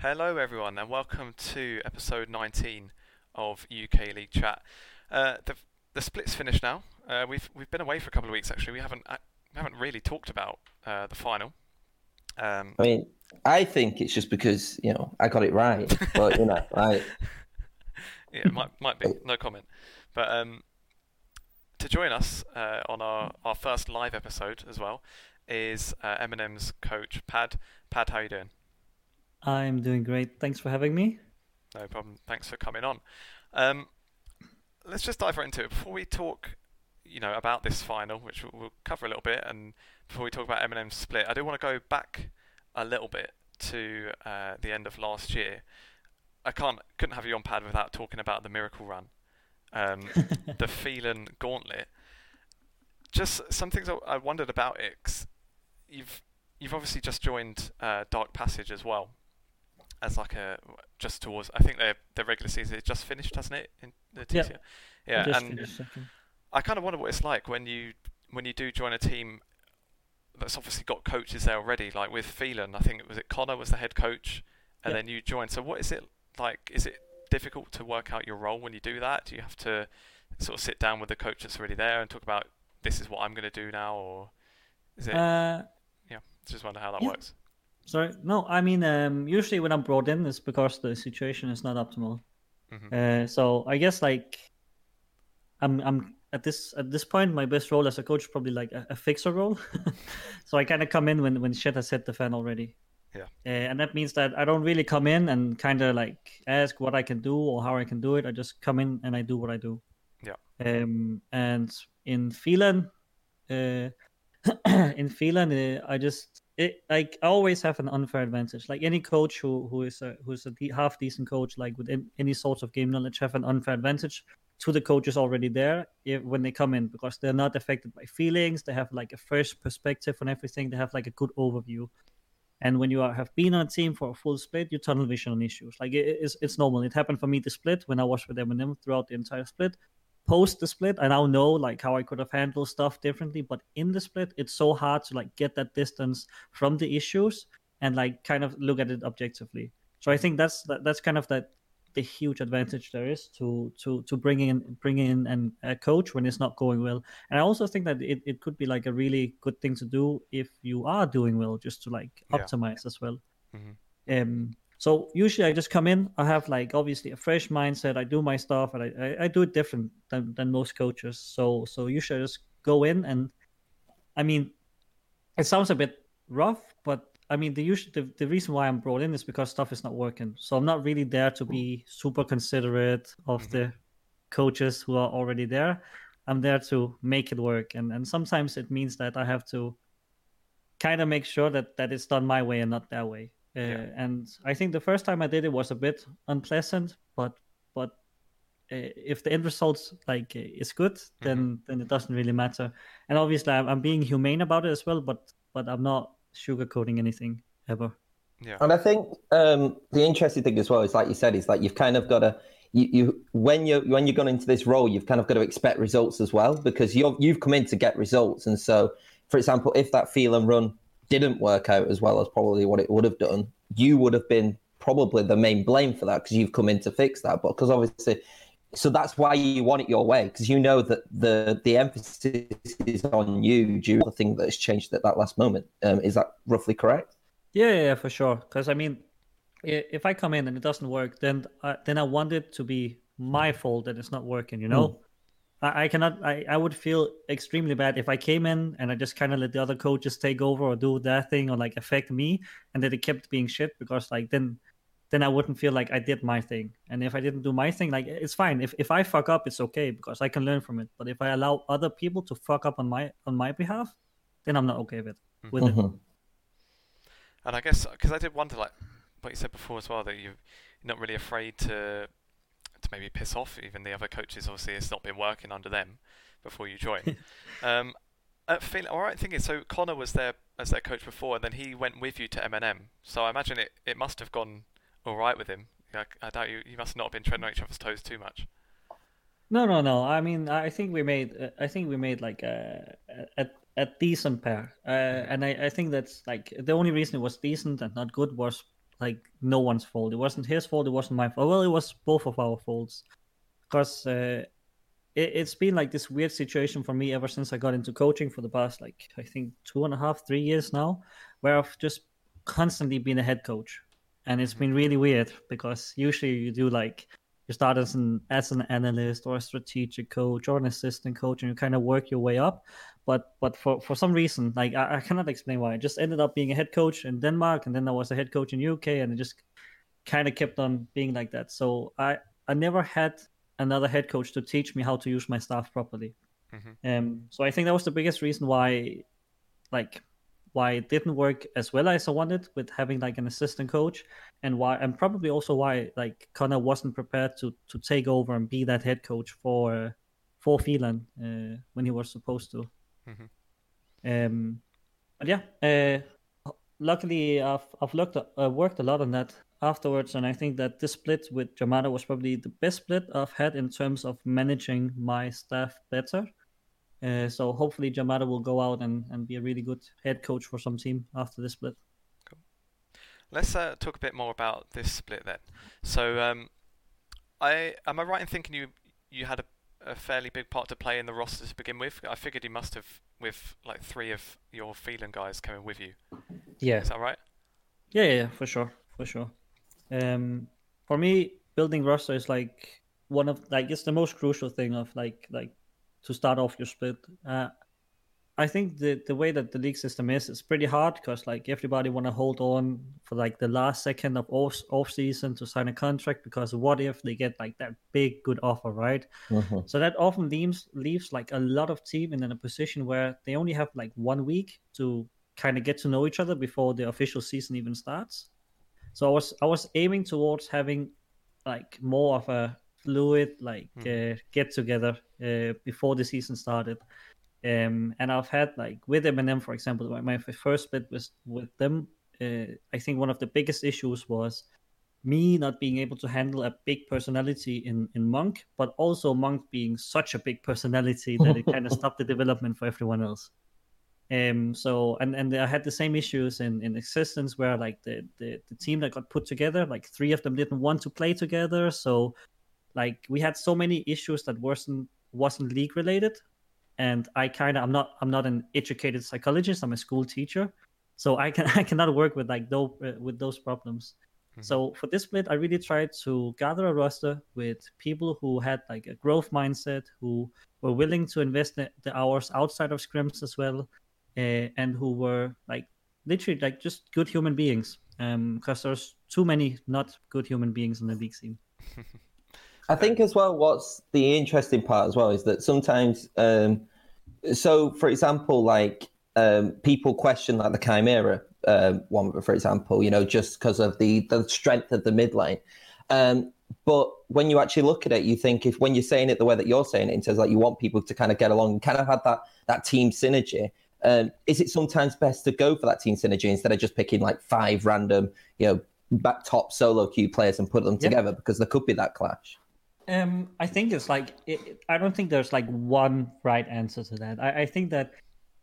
Hello, everyone, and welcome to episode 19 of UK League Chat. Uh, the the split's finished now. Uh, we've we've been away for a couple of weeks. Actually, we haven't uh, we haven't really talked about uh, the final. Um, I mean, I think it's just because you know I got it right, but you know, I yeah, it might might be no comment. But um, to join us uh, on our, our first live episode as well is uh, MnM's coach Pad. Pad, how you doing? I'm doing great. Thanks for having me. No problem. Thanks for coming on. Um, let's just dive right into it. Before we talk, you know, about this final, which we'll cover a little bit, and before we talk about MnM's split, I do want to go back a little bit to uh, the end of last year. I can't couldn't have you on pad without talking about the miracle run, um, the Phelan Gauntlet. Just some things I wondered about it. you've you've obviously just joined uh, Dark Passage as well as like a just towards. I think their their regular season is just finished, hasn't it? In the TCL? Yeah, yeah, and I kind of wonder what it's like when you when you do join a team that's obviously got coaches there already. Like with Phelan, I think it was it Connor was the head coach, and then you join. So what is it like? Is it difficult to work out your role when you do that? Do you have to sort of sit down with the coach that's already there and talk about this is what I'm going to do now, or is it? Uh, yeah, just wonder how that yeah. works. Sorry, no. I mean, um, usually when I'm brought in, it's because the situation is not optimal. Mm-hmm. Uh, so I guess like I'm I'm at this at this point, my best role as a coach is probably like a, a fixer role. so I kind of come in when when shit has hit the fan already. Yeah. Uh, and that means that I don't really come in and kind of like ask what I can do or how I can do it. I just come in and I do what I do. Yeah. Um, and in Phelan, uh, in Phelan, uh, I just it like I always have an unfair advantage. Like any coach who who is a who's a half decent coach, like with any sorts of game knowledge, have an unfair advantage to the coaches already there if, when they come in because they're not affected by feelings. They have like a fresh perspective on everything. They have like a good overview. And when you are, have been on a team for a full split, you tunnel vision on issues. Like it, it's it's normal. It happened for me to split when I was with MnM throughout the entire split post the split, I now know like how I could have handled stuff differently. But in the split, it's so hard to like get that distance from the issues and like kind of look at it objectively. So I think that's that, that's kind of that the huge advantage there is to to to bringing in bringing in an, a coach when it's not going well. And I also think that it, it could be like a really good thing to do if you are doing well, just to like optimize yeah. as well. Mm-hmm. Um, so usually I just come in. I have like obviously a fresh mindset. I do my stuff, and I, I, I do it different than, than most coaches. So so usually I just go in, and I mean, it sounds a bit rough, but I mean the usual the, the reason why I'm brought in is because stuff is not working. So I'm not really there to be super considerate of mm-hmm. the coaches who are already there. I'm there to make it work, and and sometimes it means that I have to kind of make sure that that it's done my way and not their way uh, yeah. And I think the first time I did it was a bit unpleasant, but but uh, if the end result like uh, is good, then mm-hmm. then it doesn't really matter. And obviously, I'm, I'm being humane about it as well, but but I'm not sugarcoating anything ever. Yeah. And I think um, the interesting thing as well is, like you said, is like you've kind of got to you, you when you when you're going into this role, you've kind of got to expect results as well because you've you've come in to get results. And so, for example, if that Phelan run didn't work out as well as probably what it would have done, you would have been probably the main blame for that because you've come in to fix that. But because obviously, so that's why you want it your way because you know that the the emphasis is on you due to the thing that has changed at that last moment. Um, is that roughly correct? Yeah, yeah, for sure. Because I mean, if I come in and it doesn't work, then I, then I want it to be my fault that it's not working. You know. Mm. I, I cannot. I, I would feel extremely bad if I came in and I just kind of let the other coaches take over or do their thing or like affect me, and that it kept being shit because like then then I wouldn't feel like I did my thing. And if I didn't do my thing, like it's fine. If if I fuck up, it's okay because I can learn from it. But if I allow other people to fuck up on my on my behalf, then I'm not okay with with mm-hmm. it. And I guess because I did wonder, like what you said before as well, that you're not really afraid to to maybe piss off even the other coaches. Obviously, it's not been working under them before you join. um, uh, feel, all right, thing is, so Connor was there as their coach before, and then he went with you to MnM. So I imagine it, it must have gone all right with him. I, I doubt you. You must not have been treading on each other's toes too much. No, no, no. I mean, I think we made. Uh, I think we made like a a, a decent pair, uh, and I, I think that's like the only reason it was decent and not good was like no one's fault. It wasn't his fault. It wasn't my fault. Well, it was both of our faults because uh, it, it's been like this weird situation for me ever since I got into coaching for the past like I think two and a half, three years now, where I've just constantly been a head coach, and it's been really weird because usually you do like you start as an as an analyst or a strategic coach or an assistant coach and you kind of work your way up but but for for some reason like I, I, cannot explain why i just ended up being a head coach in denmark and then i was a head coach in uk and it just kind of kept on being like that so i i never had another head coach to teach me how to use my staff properly mm-hmm. um so i think that was the biggest reason why like why it didn't work as well as I wanted with having like an assistant coach, and why and probably also why like Connor wasn't prepared to to take over and be that head coach for for Phelan uh, when he was supposed to. Mm-hmm. Um, but yeah, uh, luckily I've I've looked uh, worked a lot on that afterwards, and I think that this split with Jamada was probably the best split I've had in terms of managing my staff better. Uh, so hopefully Jamada will go out and, and be a really good head coach for some team after this split. Cool. Let's uh, talk a bit more about this split then. So, um, I am I right in thinking you you had a, a fairly big part to play in the roster to begin with? I figured he must have with like three of your Phelan guys coming with you. Yeah, is that right? Yeah, yeah, for sure, for sure. Um, for me, building roster is like one of like it's the most crucial thing of like like to start off your split. Uh, I think the the way that the league system is, it's pretty hard because like everybody want to hold on for like the last second of off off season to sign a contract because what if they get like that big good offer, right? Mm-hmm. So that often leaves leaves like a lot of team in a position where they only have like one week to kind of get to know each other before the official season even starts. So I was I was aiming towards having like more of a fluid like mm. uh, get together uh, before the season started. Um, and I've had like with MNM, for example, my first split was with them. Uh, I think one of the biggest issues was me not being able to handle a big personality in, in Monk, but also Monk being such a big personality that it kind of stopped the development for everyone else. Um, so and and I had the same issues in in existence where like the, the the team that got put together, like three of them didn't want to play together, so like we had so many issues that wasn't wasn't league related and i kind of i'm not i'm not an educated psychologist i'm a school teacher so i can i cannot work with like those uh, with those problems mm-hmm. so for this split i really tried to gather a roster with people who had like a growth mindset who were willing to invest the, the hours outside of scrims as well uh, and who were like literally like just good human beings um because there's too many not good human beings in the league scene I think as well, what's the interesting part as well is that sometimes, um, so for example, like um, people question like the Chimera um, one, for example, you know, just because of the the strength of the mid lane. Um, but when you actually look at it, you think if when you're saying it the way that you're saying it, in terms like you want people to kind of get along and kind of have that that team synergy. Um, is it sometimes best to go for that team synergy instead of just picking like five random, you know, back top solo queue players and put them together because there could be that clash? Um, I think it's like it, I don't think there's like one right answer to that. I, I think that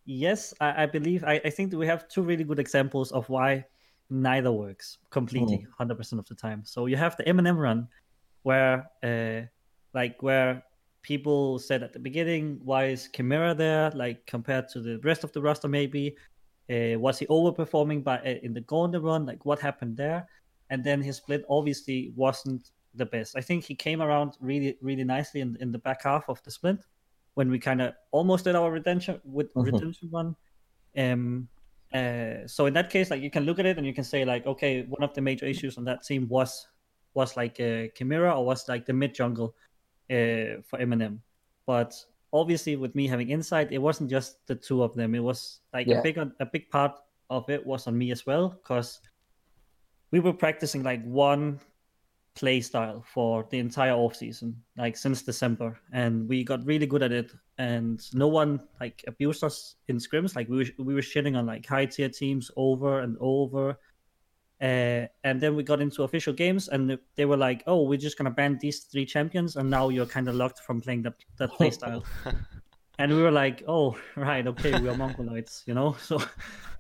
yes, I, I believe I, I think that we have two really good examples of why neither works completely, hmm. hundred percent of the time. So you have the MNM run, where uh, like where people said at the beginning, why is Chimera there? Like compared to the rest of the roster, maybe uh, was he overperforming by uh, in the golden run? Like what happened there? And then his split obviously wasn't the best. I think he came around really, really nicely in, in the back half of the sprint when we kind of almost did our redemption with mm-hmm. redemption run. Um, uh, so in that case, like you can look at it and you can say like, okay, one of the major issues on that team was was like uh, Chimera or was like the mid jungle uh, for MnM. But obviously, with me having insight, it wasn't just the two of them. It was like yeah. a big a big part of it was on me as well because we were practicing like one play style for the entire off season, like since December, and we got really good at it. And no one like abused us in scrims. Like we were, we were shitting on like high tier teams over and over. Uh, and then we got into official games, and they were like, "Oh, we're just gonna ban these three champions, and now you're kind of locked from playing that that play style." and we were like, oh, right, okay, we are mongoloids, you know. So,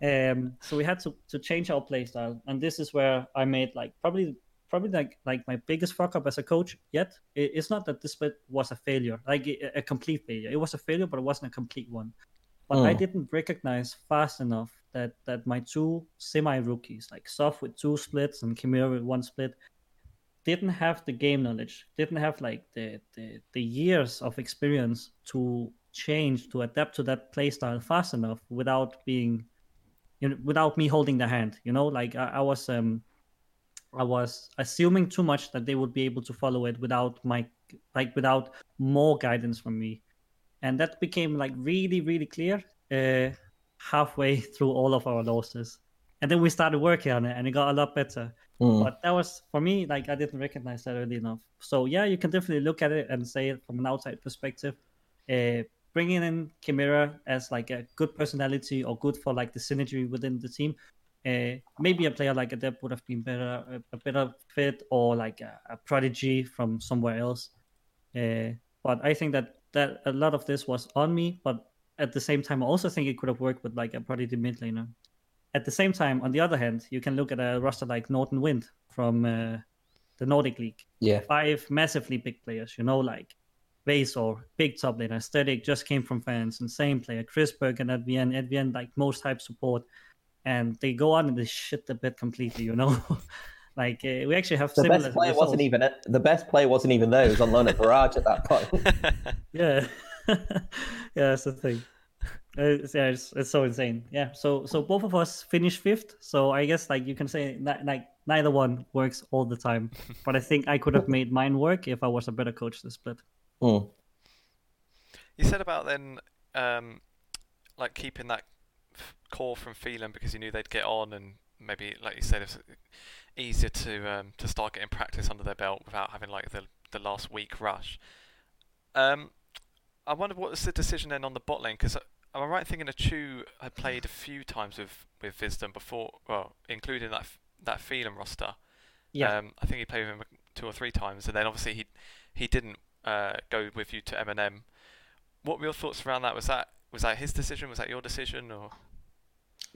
um, so we had to to change our playstyle, and this is where I made like probably probably like like my biggest fuck up as a coach yet. It's not that this split was a failure, like a, complete failure. It was a failure, but it wasn't a complete one. But mm. I didn't recognize fast enough that that my two semi rookies, like Soft with two splits and Chimera with one split, didn't have the game knowledge, didn't have like the the, the years of experience to change to adapt to that playstyle fast enough without being you know, without me holding the hand you know like I, I, was um i was assuming too much that they would be able to follow it without my like without more guidance from me and that became like really really clear uh halfway through all of our losses and then we started working on it and it got a lot better mm. but that was for me like i didn't recognize that early enough so yeah you can definitely look at it and say it from an outside perspective uh, bringing in Chimera as like a good personality or good for like the synergy within the team. Uh, maybe a player like Adept would have been better, a, better fit, or like a, a prodigy from somewhere else. Uh, but I think that that a lot of this was on me. But at the same time, I also think it could have worked with like a prodigy mid laner. At the same time, on the other hand, you can look at a roster like Nordavind from uh, the Nordic League. Yeah, five massively big players. You know, like Vaysor, big top laner. Aesthetic just came from France. Insane player. Chris Bergen at the end. At the end, like most hype support. And they go on and they shit the bed completely, you know? like, uh, we actually have the best player results. wasn't even the best player wasn't even there. He was on loan at Barrage at that point. yeah. yeah, that's the thing. It's, yeah, it's, it's so insane. Yeah, so so both of us finished fifth. So I guess like you can say like neither one works all the time, but I think I could have made mine work if I was a better coach to split. Mm. You said about then, um, like keeping that core from Phelan because you knew they'd get on, and maybe, like you said, it's easier to um, to start getting practice under their belt without having like the the last week rush. Um, I wonder what was the decision then on the bot lane because. Uh, am I right thinking Achu had played a few times with, with Wisdom before, well, including that that Phelan roster? Yeah. Um, I think he played with him two or three times, and then obviously he he didn't uh, go with you to MNM. What were your thoughts around that? Was that was that his decision? Was that your decision, or?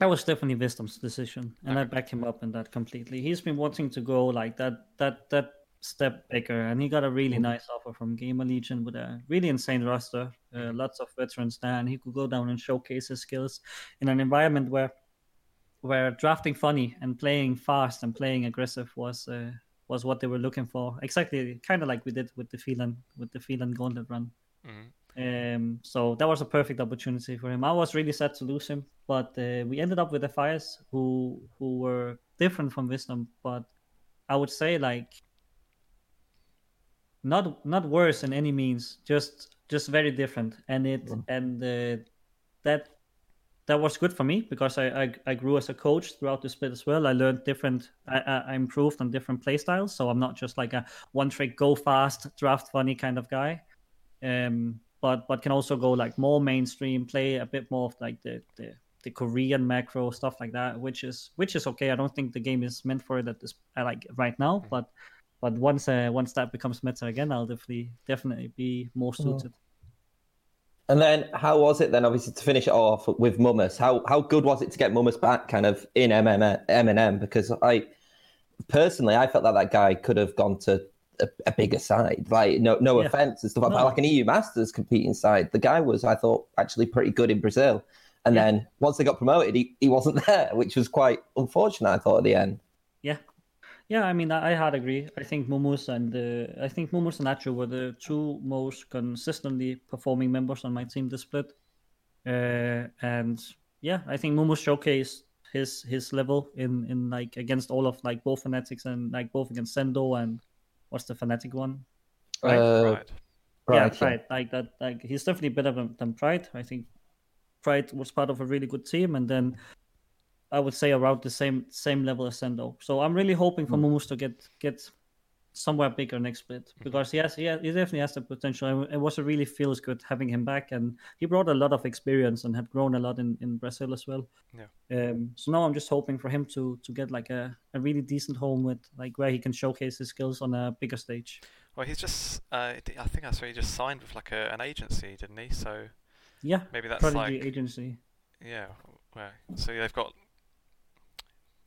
That was definitely Wisdom's decision, and okay. I back him up in that completely. He's been wanting to go like that, that, that step bigger, and he got a really mm-hmm. nice offer from GamerLegion with a really insane roster, uh, lots of veterans there, and he could go down and showcase his skills in an environment where, where drafting funny and playing fast and playing aggressive was uh, was what they were looking for. Exactly, kind of like we did with the Phelan with the Phelan Gauntlet run. Mm-hmm. Um, so that was a perfect opportunity for him. I was really sad to lose him, but uh, we ended up with the Fires, who who were different from Wisdom, but I would say like not not worse in any means, just just very different. And it mm-hmm. and uh, that that was good for me because I, I, I, grew as a coach throughout the split as well. I learned different, I, I improved on different play styles. So I'm not just like a one trick, go fast, draft funny kind of guy. Um, but but can also go like more mainstream, play a bit more of like the, the the Korean macro stuff like that, which is which is okay. I don't think the game is meant for it at this like right now, mm. but but once uh, once that becomes meta again, I'll definitely definitely be more mm. suited. And then how was it then, obviously, to finish it off with Mummus? How how good was it to get Mummus back kind of in MNM? Because I personally, I felt that that guy could have gone to a, a bigger side. Like, no no yeah. offense and stuff like no. like an EU Masters competing side. The guy was, I thought, actually pretty good in Brazil. And yeah. then once they got promoted, he, he wasn't there, which was quite unfortunate, I thought, at the end. Yeah, yeah, I mean, I, had agree. I think Mumus and uh, I think Mumus and Nacho were the two most consistently performing members on my team this split. Uh, and yeah, I think Mumus showcased his his level in in like against all of like both Fnatics and like both against Sendo and what's the Fnatic one? Right. Uh, Pride. Yeah, Pride. Like that. Like he's definitely better than, than Pride. I think Pride was part of a really good team, and then I would say around the same same level as Sendo. So I'm really hoping for mm. Mumus to get get somewhere bigger next split hmm. because he has, he, has, he definitely has the potential. It was a really feels good having him back, and he brought a lot of experience and had grown a lot in, in Brazil as well. Yeah. Um, so now I'm just hoping for him to to get like a, a really decent home with like where he can showcase his skills on a bigger stage. Well, he's just uh, I think I saw he just signed with like a, an agency, didn't he? So Yeah, maybe that's Prodigy like agency. yeah. Well, so they've got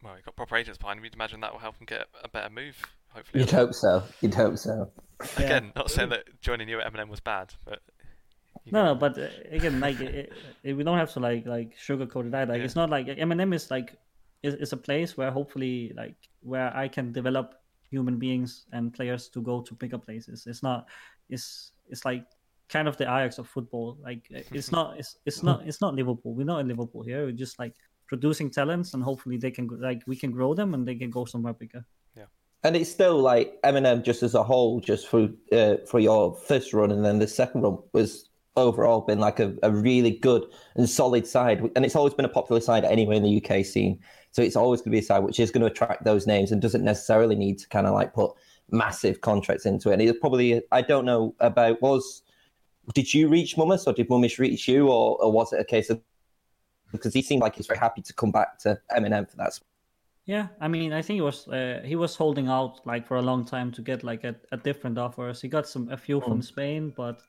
well, you've got proper agents behind them. You'd imagine that will help them get a better move. Hopefully, You'd hope so. You'd hope so. Yeah. again, not saying that joining you at MnM was bad, but No, no, but uh, again, like it, it, we don't have to like like sugarcoat it. Either. Like Yeah. it's not like MnM is like is, is a place where hopefully like where I can develop human beings and players to go to bigger places. It's not. It's it's like kind of the Ajax of football. Like it's not. It's it's not. It's not Liverpool. We're not in Liverpool here. We're just like producing talents, and hopefully they can like we can grow them and they can go somewhere bigger. Yeah, and it's still like MnM just as a whole, just for uh, for your first run, and then the second run was overall been like a, a really good and solid side, and it's always been a popular side anyway in the UK scene. So it's always going to be a side which is going to attract those names and doesn't necessarily need to kind of like put massive contracts into it. And it's probably I don't know about was did you reach Mummus or did Mumus reach you, or, or was it a case of because he seemed like he's very happy to come back to MnM for that. Yeah, I mean, I think he was uh, he was holding out like for a long time to get like a, a different offers. He got some a few from Spain, but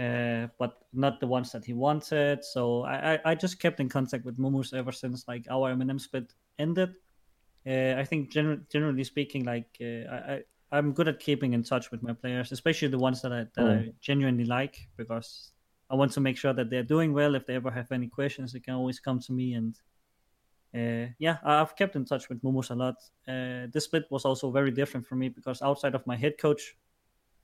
uh, but not the ones that he wanted. So I, I, I just kept in contact with Mumus ever since like our MnM split ended. Uh, I think gener- generally speaking, like uh, I, I I'm good at keeping in touch with my players, especially the ones that I that I genuinely like because I want to make sure that they're doing well. If they ever have any questions, they can always come to me and uh, yeah, I've kept in touch with Mumus a lot. Uh, this split was also very different for me because outside of my head coach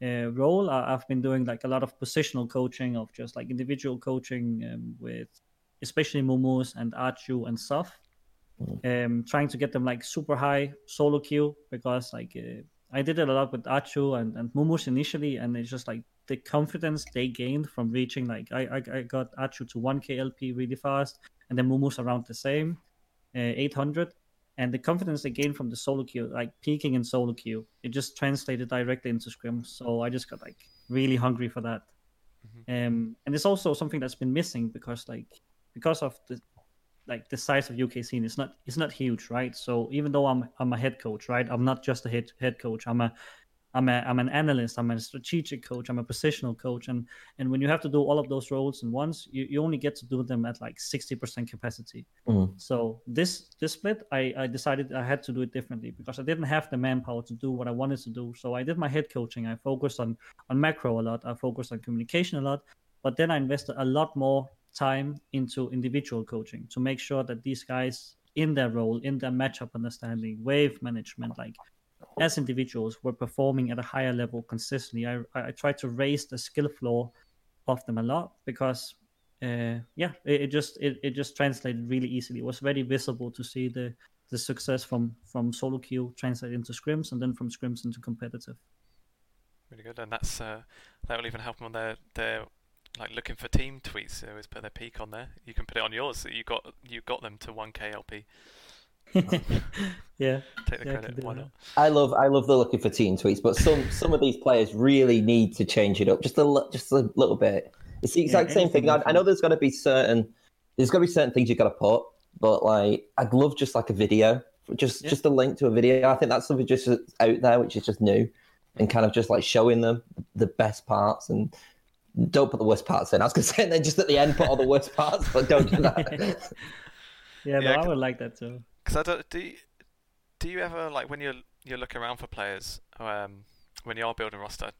uh, role, I- I've been doing like a lot of positional coaching of just like individual coaching um, with especially Mumus and Archu and Saf, um, trying to get them like super high solo queue because like uh, I did it a lot with Archu and, and Mumus initially, and it's just like the confidence they gained from reaching like I I, I got Archu to one KLP really fast, and then Mumus around the same uh, 800 and the confidence they gained from the solo queue like peaking in solo queue it just translated directly into scrims so i just got like really hungry for that. Um, and it's also something that's been missing because like because of the like the size of uk scene it's not it's not huge right so even though i'm i'm a head coach right i'm not just a head head coach i'm a I'm a I'm an analyst. I'm a strategic coach. I'm a positional coach, and and when you have to do all of those roles in once, you, you only get to do them at like sixty percent capacity. Mhm. So this this split, I I decided I had to do it differently because I didn't have the manpower to do what I wanted to do. So I did my head coaching. I focused on on macro a lot. I focused on communication a lot, but then I invested a lot more time into individual coaching to make sure that these guys in their role, in their matchup understanding, wave management, like as individuals were performing at a higher level consistently. I I tried to raise the skill floor of them a lot because uh, yeah, it, it just it, it just translated really easily. It was very visible to see the the success from from solo queue translate into scrims and then from scrims into competitive. Really good, and that's uh, that will even help them on their their like looking for team tweets. They always put their peak on there. You can put it on yours. So you got you got them to one KLP. yeah, Take the Yeah, credit. Why not? I love I love the looking for team tweets, but some some of these players really need to change it up just a li- just a little bit. It's the exact same thing. I, I know different. there's got to be certain there's got to be certain things you've got to put, but like I'd love just like a video, just Yeah. just a link to a video. I think that's something just out there which is just new, and kind of just like showing them the best parts and. Don't put the worst parts in. I was going to say, and then just at the end, put all the worst parts, but don't do that. yeah, Yeah, no, I c- would like that too. Because I don't, do you, do you ever like when you're you're looking around for players um, when you are building roster?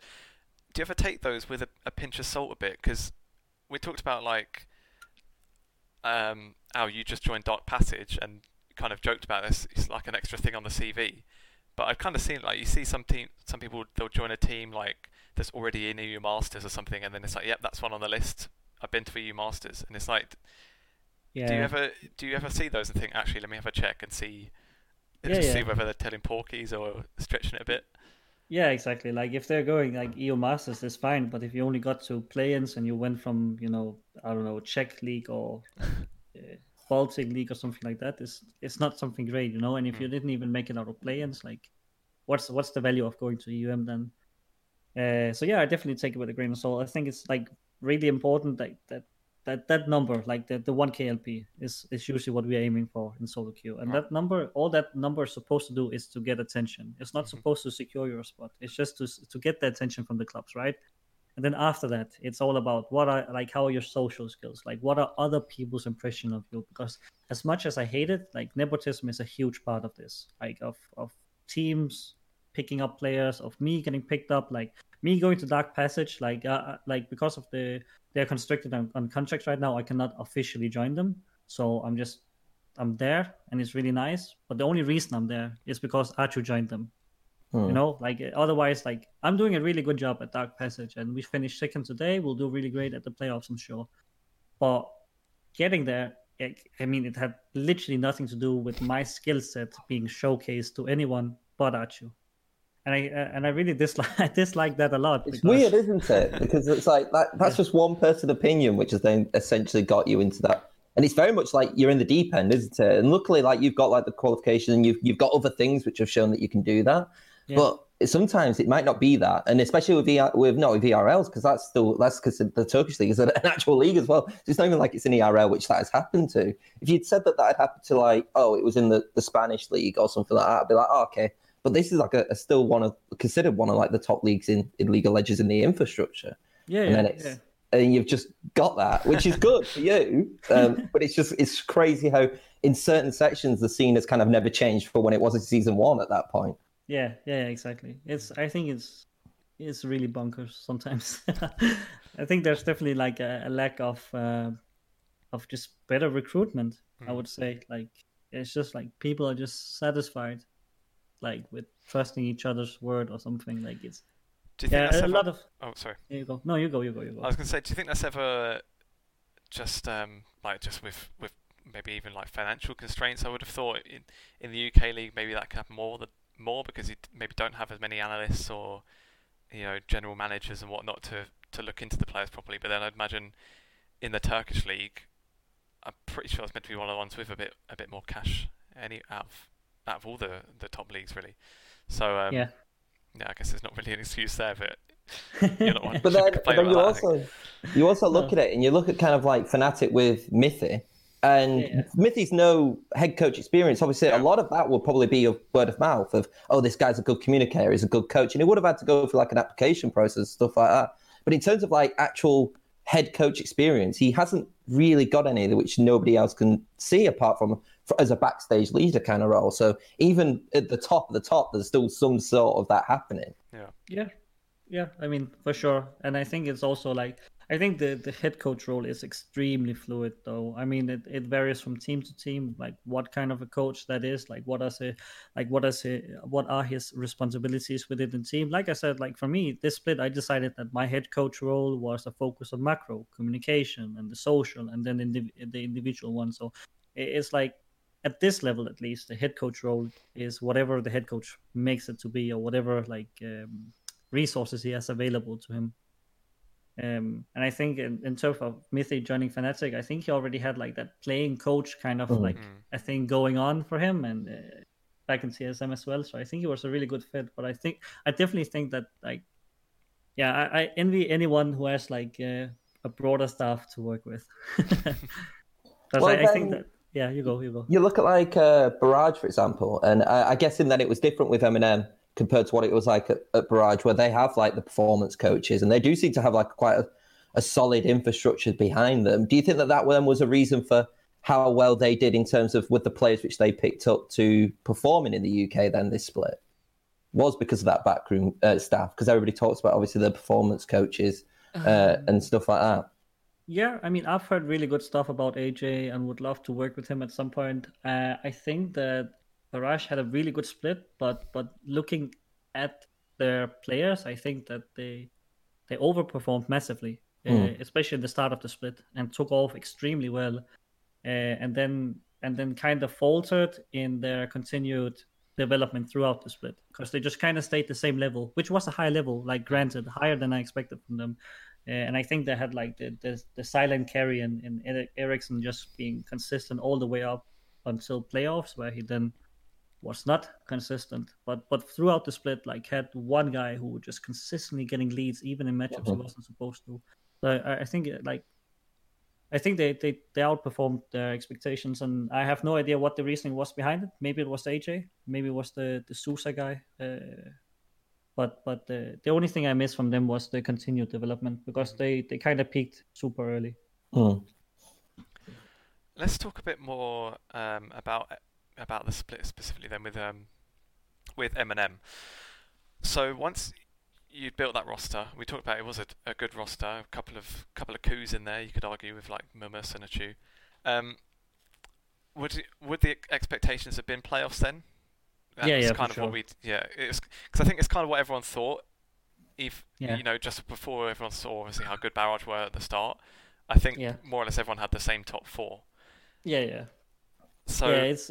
Do you ever take those with a, a pinch of salt a bit? Because we talked about like um, how you just joined Dark Passage and kind of joked about this. It's like an extra thing on the CV. But I've kind of seen like you see some team, some people they'll join a team like that's already in EU Masters or something, and then it's like, yep, that's one on the list. I've been to EU Masters, and it's like, Yeah, do you ever do you ever see those and think actually let me have a check and see Yeah, just yeah. see whether they're telling porkies or stretching it a bit? Yeah, exactly. Like if they're going like EU Masters, that's fine. But if you only got to play-ins and you went from, you know, I don't know, Czech league or uh, Baltic league or something like that, it's it's not something great, you know. And if you didn't even make it out of play-ins, like, what's what's the value of going to EUM then? Uh, so yeah, I definitely take it with a grain of salt. I think it's like really important that that that that number, like the the one KLP, is is usually what we're aiming for in solo queue. And that number, all that number is supposed to do is to get attention. It's not supposed to secure your spot. It's just to to get the attention from the clubs, right? and then after that it's all about what are like how are your social skills like what are other people's impression of you because as much as i hate it like nepotism is a huge part of this like of of teams picking up players of me getting picked up like me going to dark passage like uh, uh, like because of the they're constricted on, on contracts right now i cannot officially join them. So i'm just i'm there and it's really nice but the only reason i'm there is because archu joined them. Hmm. you know like otherwise like i'm doing a really good job at dark passage and we finished second today we'll do really great at the playoffs i'm sure. But getting there it, i mean it had literally nothing to do with my skill set being showcased to anyone but archu and I uh, and I really dislike I dislike that a lot. It's because- weird, isn't it? Because it's like that, that's just one person opinion, which has then essentially got you into that. And it's very much like you're in the deep end, isn't it? And luckily, like you've got like the qualification, and you've you've got other things which have shown that you can do that. Yeah. But sometimes it might not be that, and especially with VR, with not with ERLs, because that's still that's because the Turkish league is an an actual league as well. So it's not even like it's an ERL which that has happened to. If you'd said that that had happened to like oh it was in the, the Spanish league or something like that, I'd be like oh, okay. But this is like a, a still one of considered one of like the top leagues in, in League of Legends in the infrastructure, yeah, and yeah, then it's yeah. and you've just got that, which is good for you. Um, but it's just it's crazy how in certain sections the scene has kind of never changed for when it was in season one at that point. Yeah, yeah, exactly. It's I think it's it's really bonkers sometimes. I think there's definitely like a, a lack of uh, of just better recruitment. I Mm. would say like it's just like people are just satisfied, like with trusting each other's word or something. Like it's Do you think yeah, that's a ever... lot of. Oh, sorry. Here you go. No, you go. You go. You go. I was going to say, do you think that's ever just um, like just with with maybe even like financial constraints? I would have thought in in the UK league maybe that could happen more the more because you maybe don't have as many analysts or you know general managers and whatnot to to look into the players properly. But then I'd imagine in the Turkish league, I'm pretty sure it's meant to be one of the ones with a bit a bit more cash any out of out of all the the top leagues really. So um, yeah. yeah, I guess there's not really an excuse there, but you're not one. But then, complain but then you about that, also you also look No. at it and you look at kind of like Fnatic with Mithy. And Yeah. Mithy's no head coach experience. Obviously, Yeah. a lot of that will probably be of word of mouth of, oh, this guy's a good communicator, he's a good coach. And he would have had to go through like an application process, stuff like that. But in terms of like actual head coach experience, he hasn't really got any which nobody else can see apart from for, as a backstage leader kind of role. So even at the top of the top, there's still some sort of that happening. Yeah, yeah. Yeah. I mean, for sure. And I think it's also like I think the the head coach role is extremely fluid, though. I mean, it, it varies from team to team, like what kind of a coach that is, like what are the, like what is he, what are his responsibilities within the team. Like I said, like for me, this split, I decided that my head coach role was a focus on macro communication and the social, and then indiv- the individual one. So it's like at this level at least the head coach role is whatever the head coach makes it to be or whatever like um, resources he has available to him um, and i think in, in terms of Mithy joining Fnatic i think he already had like that playing coach kind of Mhm. like Mm. a thing going on for him and uh, back in csm as well so i think he was a really good fit but i think i definitely think that like yeah i, I envy anyone who has like uh, a broader staff to work with because Well, I, I think that yeah you go you go You look at like uh, Barrage, for example, and I, I guess in that it was different with MnM compared to what it was like at, at Barrage, where they have like the performance coaches, and they do seem to have like quite a, a solid infrastructure behind them. Do you think that that then was a reason for how well they did in terms of with the players which they picked up to performing in the UK? Then this split was because of that backroom uh, staff, because everybody talks about obviously the performance coaches uh, and stuff like that. Yeah, I mean, I've heard really good stuff about AJ and would love to work with him at some point. Uh, I think that Barrage had a really good split, but but looking at their players, I think that they they overperformed massively, uh, Mm. especially in the start of the split, and took off extremely well, uh, and then and then kind of faltered in their continued development throughout the split because they just kind of stayed the same level, which was a high level, like granted, higher than I expected from them. Uh, and I think they had like the the, the silent carry and, and Eric- Ericsson just being consistent all the way up until playoffs, where he then was not consistent. But but throughout the split, like had one guy who was just consistently getting leads, even in matchups he Mhm. wasn't supposed to. So I, I think uh, like I think they, they they outperformed their expectations, and I have no idea what the reasoning was behind it. Maybe it was AJ, maybe it was the the Sousa guy. Uh, but but the the only thing I missed from them was the continued development because they they kind of peaked super early. Mm. Let's talk a bit more um, about about the split specifically then with um, with MNM. So once you built that roster, we talked about it was a, a good roster, a couple of couple of coups in there. You could argue with like Mumus and Achu. Um, would would the expectations have been playoffs then? That Yeah, yeah, kind of what sure. we yeah. Because I think it's kind of what everyone thought. If Yeah. you know, just before everyone saw obviously how good Barrage were at the start, I think Yeah. more or less everyone had the same top four. Yeah, yeah, So yeah. It's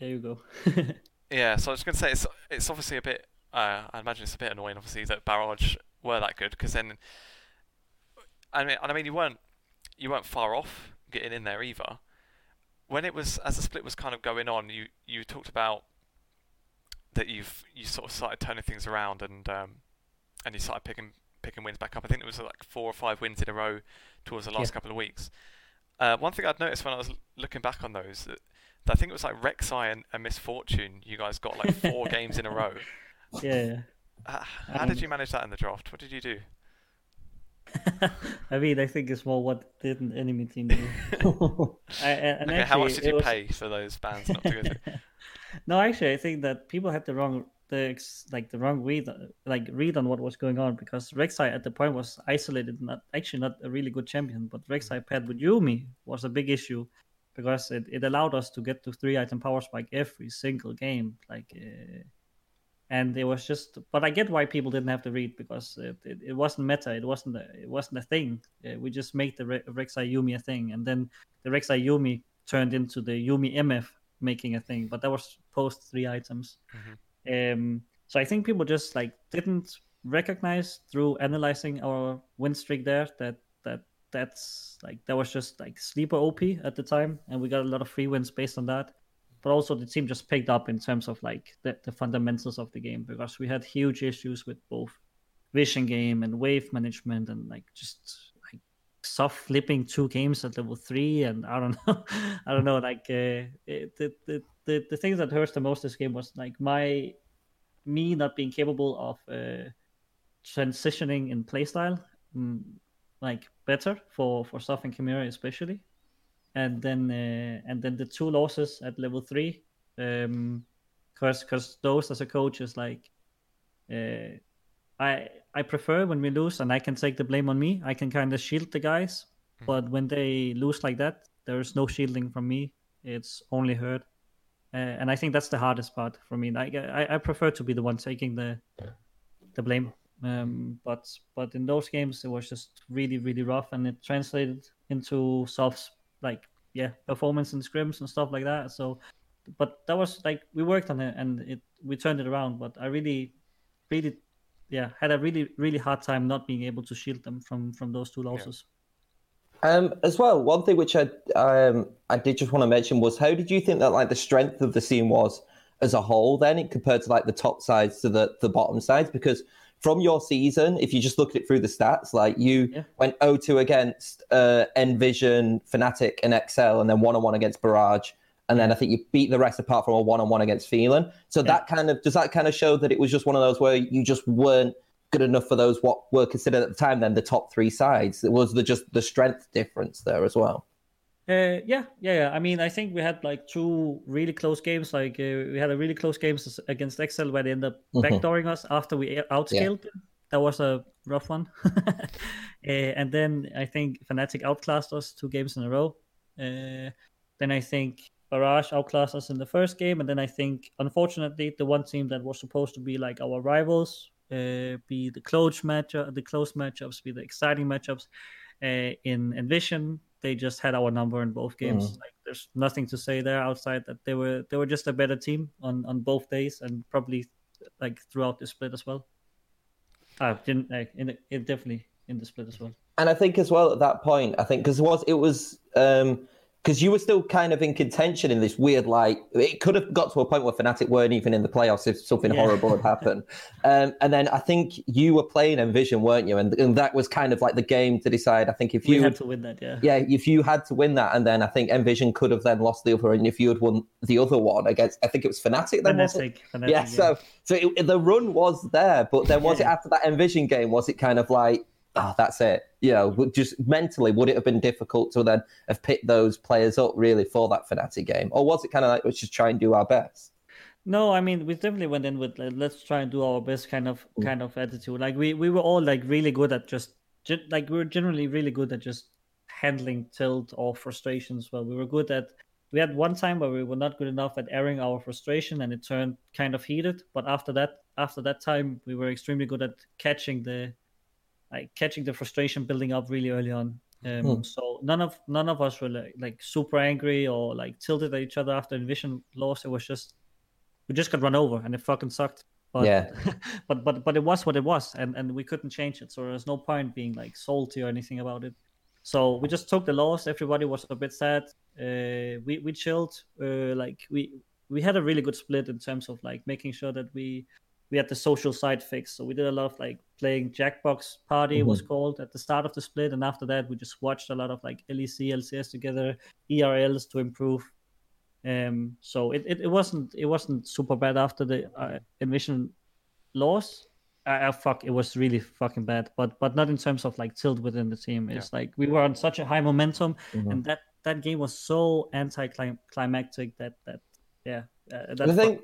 there you go. Yeah, so I was going to say it's it's obviously a bit. Uh, I imagine it's a bit annoying, obviously, that Barrage were that good because then, I mean, and I mean, you weren't you weren't far off getting in there either. When it was as the split was kind of going on, you you talked about that you've you sort of started turning things around and um, and you started picking picking wins back up. I think it was like four or five wins in a row towards the last Yeah. couple of weeks. Uh, one thing I'd noticed when I was looking back on those, that, that I think it was like Rek'Sai and, and Miss Fortune. You guys got like four games in a row. yeah. Uh, how did Um, you manage that in the draft? What did you do? I mean, I think it's more what didn't enemy team do. I, and Okay, how much did you was- pay for those bands not to go through? No, actually, I think that people had the wrong, the like the wrong read, like read on what was going on because Rek'Sai at the point was isolated, not actually not a really good champion, but Rek'Sai paired with Yuumi was a big issue because it, it allowed us to get to three item power spike every single game, like. Uh, and it was just, but I get why people didn't have to read because it, it, it wasn't meta, it wasn't a, it wasn't a thing. Uh, we just made the Re- Rek'Sai Yuumi a thing, and then the Rek'Sai Yuumi turned into the Yuumi MF making a thing, but that was post three items. Um, so I think people just like didn't recognize through analyzing our win streak there that that that's like that was just like sleeper OP at the time, and we got a lot of free wins based on that. But also the team just picked up in terms of like the, the fundamentals of the game because we had huge issues with both vision game and wave management and like just soft flipping two games at level three and I don't know I don't know like uh, it, the, the the the thing that hurts the most this game was like my me not being capable of uh, transitioning in playstyle mm, like better for for Soft and Chimera especially. And then uh, and then the two losses at level three um because because those as a coach is like uh, I I prefer when we lose and I can take the blame on me. I can kind of shield the guys, but when they lose like that, there is no shielding from me. It's only hurt, uh, and I think that's the hardest part for me. Like I, I prefer to be the one taking the the blame. Um, but but in those games, it was just really really rough, and it translated into soft like yeah performance in scrims and stuff like that. So, but that was like we worked on it and it we turned it around. But I really really yeah had a really really hard time not being able to shield them from from those two losses. Um, as well, one thing which I um, I did just want to mention was how did you think that like the strength of the scene was as a whole then compared to like the top sides to the the bottom sides because from your season, if you just look at it through the stats, like you Yeah. went 0-2 against uh, Envision, Fnatic, and Excel, and then one on one against Barrage, and then I think you beat the rest apart from a one on one against Phelan. So that kind of does that kind of show that it was just one of those where you just weren't good enough for those what were considered at the time then the top three sides. It was the just the strength difference there as well. Uh, yeah, yeah, yeah. I mean, I think we had like two really close games. Like uh, we had a really close games against Excel where they ended up Mhm. backdooring us after we outscaled them. That was a rough one. uh, and then I think Fnatic outclassed us two games in a row. Uh, then I think Barrage outclassed us in the first game, and then I think, unfortunately, the one team that was supposed to be like our rivals, uh, be the close match, the close matchups, be the exciting matchups, uh, in Envision, they just had our number in both games. Mm. Like, there's nothing to say there outside that they were they were just a better team on on both days, and probably like throughout the split as well. Ah, didn't like in the, it definitely in the split as well. And I think as well at that point, I think because it was it was um, because you were still kind of in contention in this weird, like it could have got to a point where Fnatic weren't even in the playoffs if something yeah. horrible had happened. Um, and then I think you were playing Envision, weren't you? And, and that was kind of like the game to decide. I think if you we had to win that, yeah, yeah, if you had to win that, and then I think Envision could have then lost the other, and if you had won the other one against, I think it was Fnatic. Then Fnatic, Fnatic yeah, yeah, so so it, the run was there, but then was yeah. it after that Envision game? Was it kind of like oh, that's it. You know, just mentally, would it have been difficult to then have picked those players up really for that Fnatic game, or was it kind of like let's just try and do our best? No, I mean we definitely went in with let's try and do our best kind of mm. kind of attitude. Like we we were all like really good at just like we were generally really good at just handling tilt or frustrations. Well, we were good at. We had one time where we were not good enough at airing our frustration, and it turned kind of heated. But after that, after that time, we were extremely good at catching the like catching the frustration building up really early on. Um, hmm. So none of none of us were like, like super angry or like tilted at each other after Envision lost. It was just we just got run over and it fucking sucked. But, yeah. but but but it was what it was, and and we couldn't change it. So there's no point being like salty or anything about it. So we just took the loss. Everybody was a bit sad. Uh, we we chilled. Uh, like we we had a really good split in terms of like making sure that we we had the social side fixed. So we did a lot of like playing Jackbox Party mm-hmm. was called at the start of the split, and after that we just watched a lot of like LEC, LCS together, ERLs to improve. Um, so it, it, it wasn't it wasn't super bad after the uh, Envision loss. Uh, fuck, it was really fucking bad, but but not in terms of like tilt within the team. It's yeah. like we were on such a high momentum, mm-hmm. and that that game was so anti-climactic that that yeah. Uh, the thing,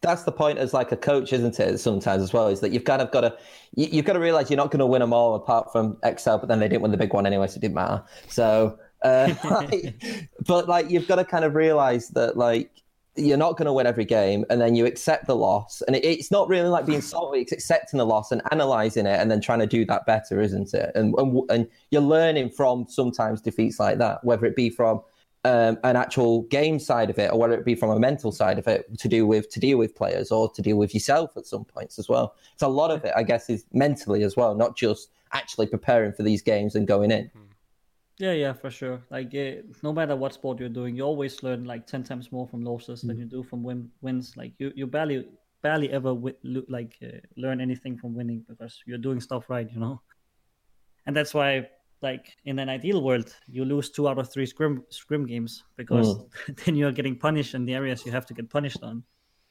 that's the point as like a coach, isn't it? Sometimes as well is that you've kind of got to you, have got to realize you're not going to win them all apart from Excel, but then they didn't win the big one anyway, so it didn't matter. So, uh, like, but like you've got to kind of realize that like you're not going to win every game, and then you accept the loss, and it, it's not really like being salty; it's accepting the loss and analyzing it, and then trying to do that better, isn't it? And and, and you're learning from sometimes defeats like that, whether it be from um, an actual game side of it, or whether it be from a mental side of it, to do with to deal with players or to deal with yourself at some points as well. So a lot of it, I guess, is mentally as well, not just actually preparing for these games and going in. Hmm. Yeah, yeah, for sure. Like, no matter what sport you're doing, you always learn like ten times more from losses mm. than you do from win- wins. Like, you you barely barely ever wi- like uh, learn anything from winning because you're doing stuff right, you know. And that's why like in an ideal world, you lose two out of three scrim scrim games because mm. then you're getting punished in the areas you have to get punished on.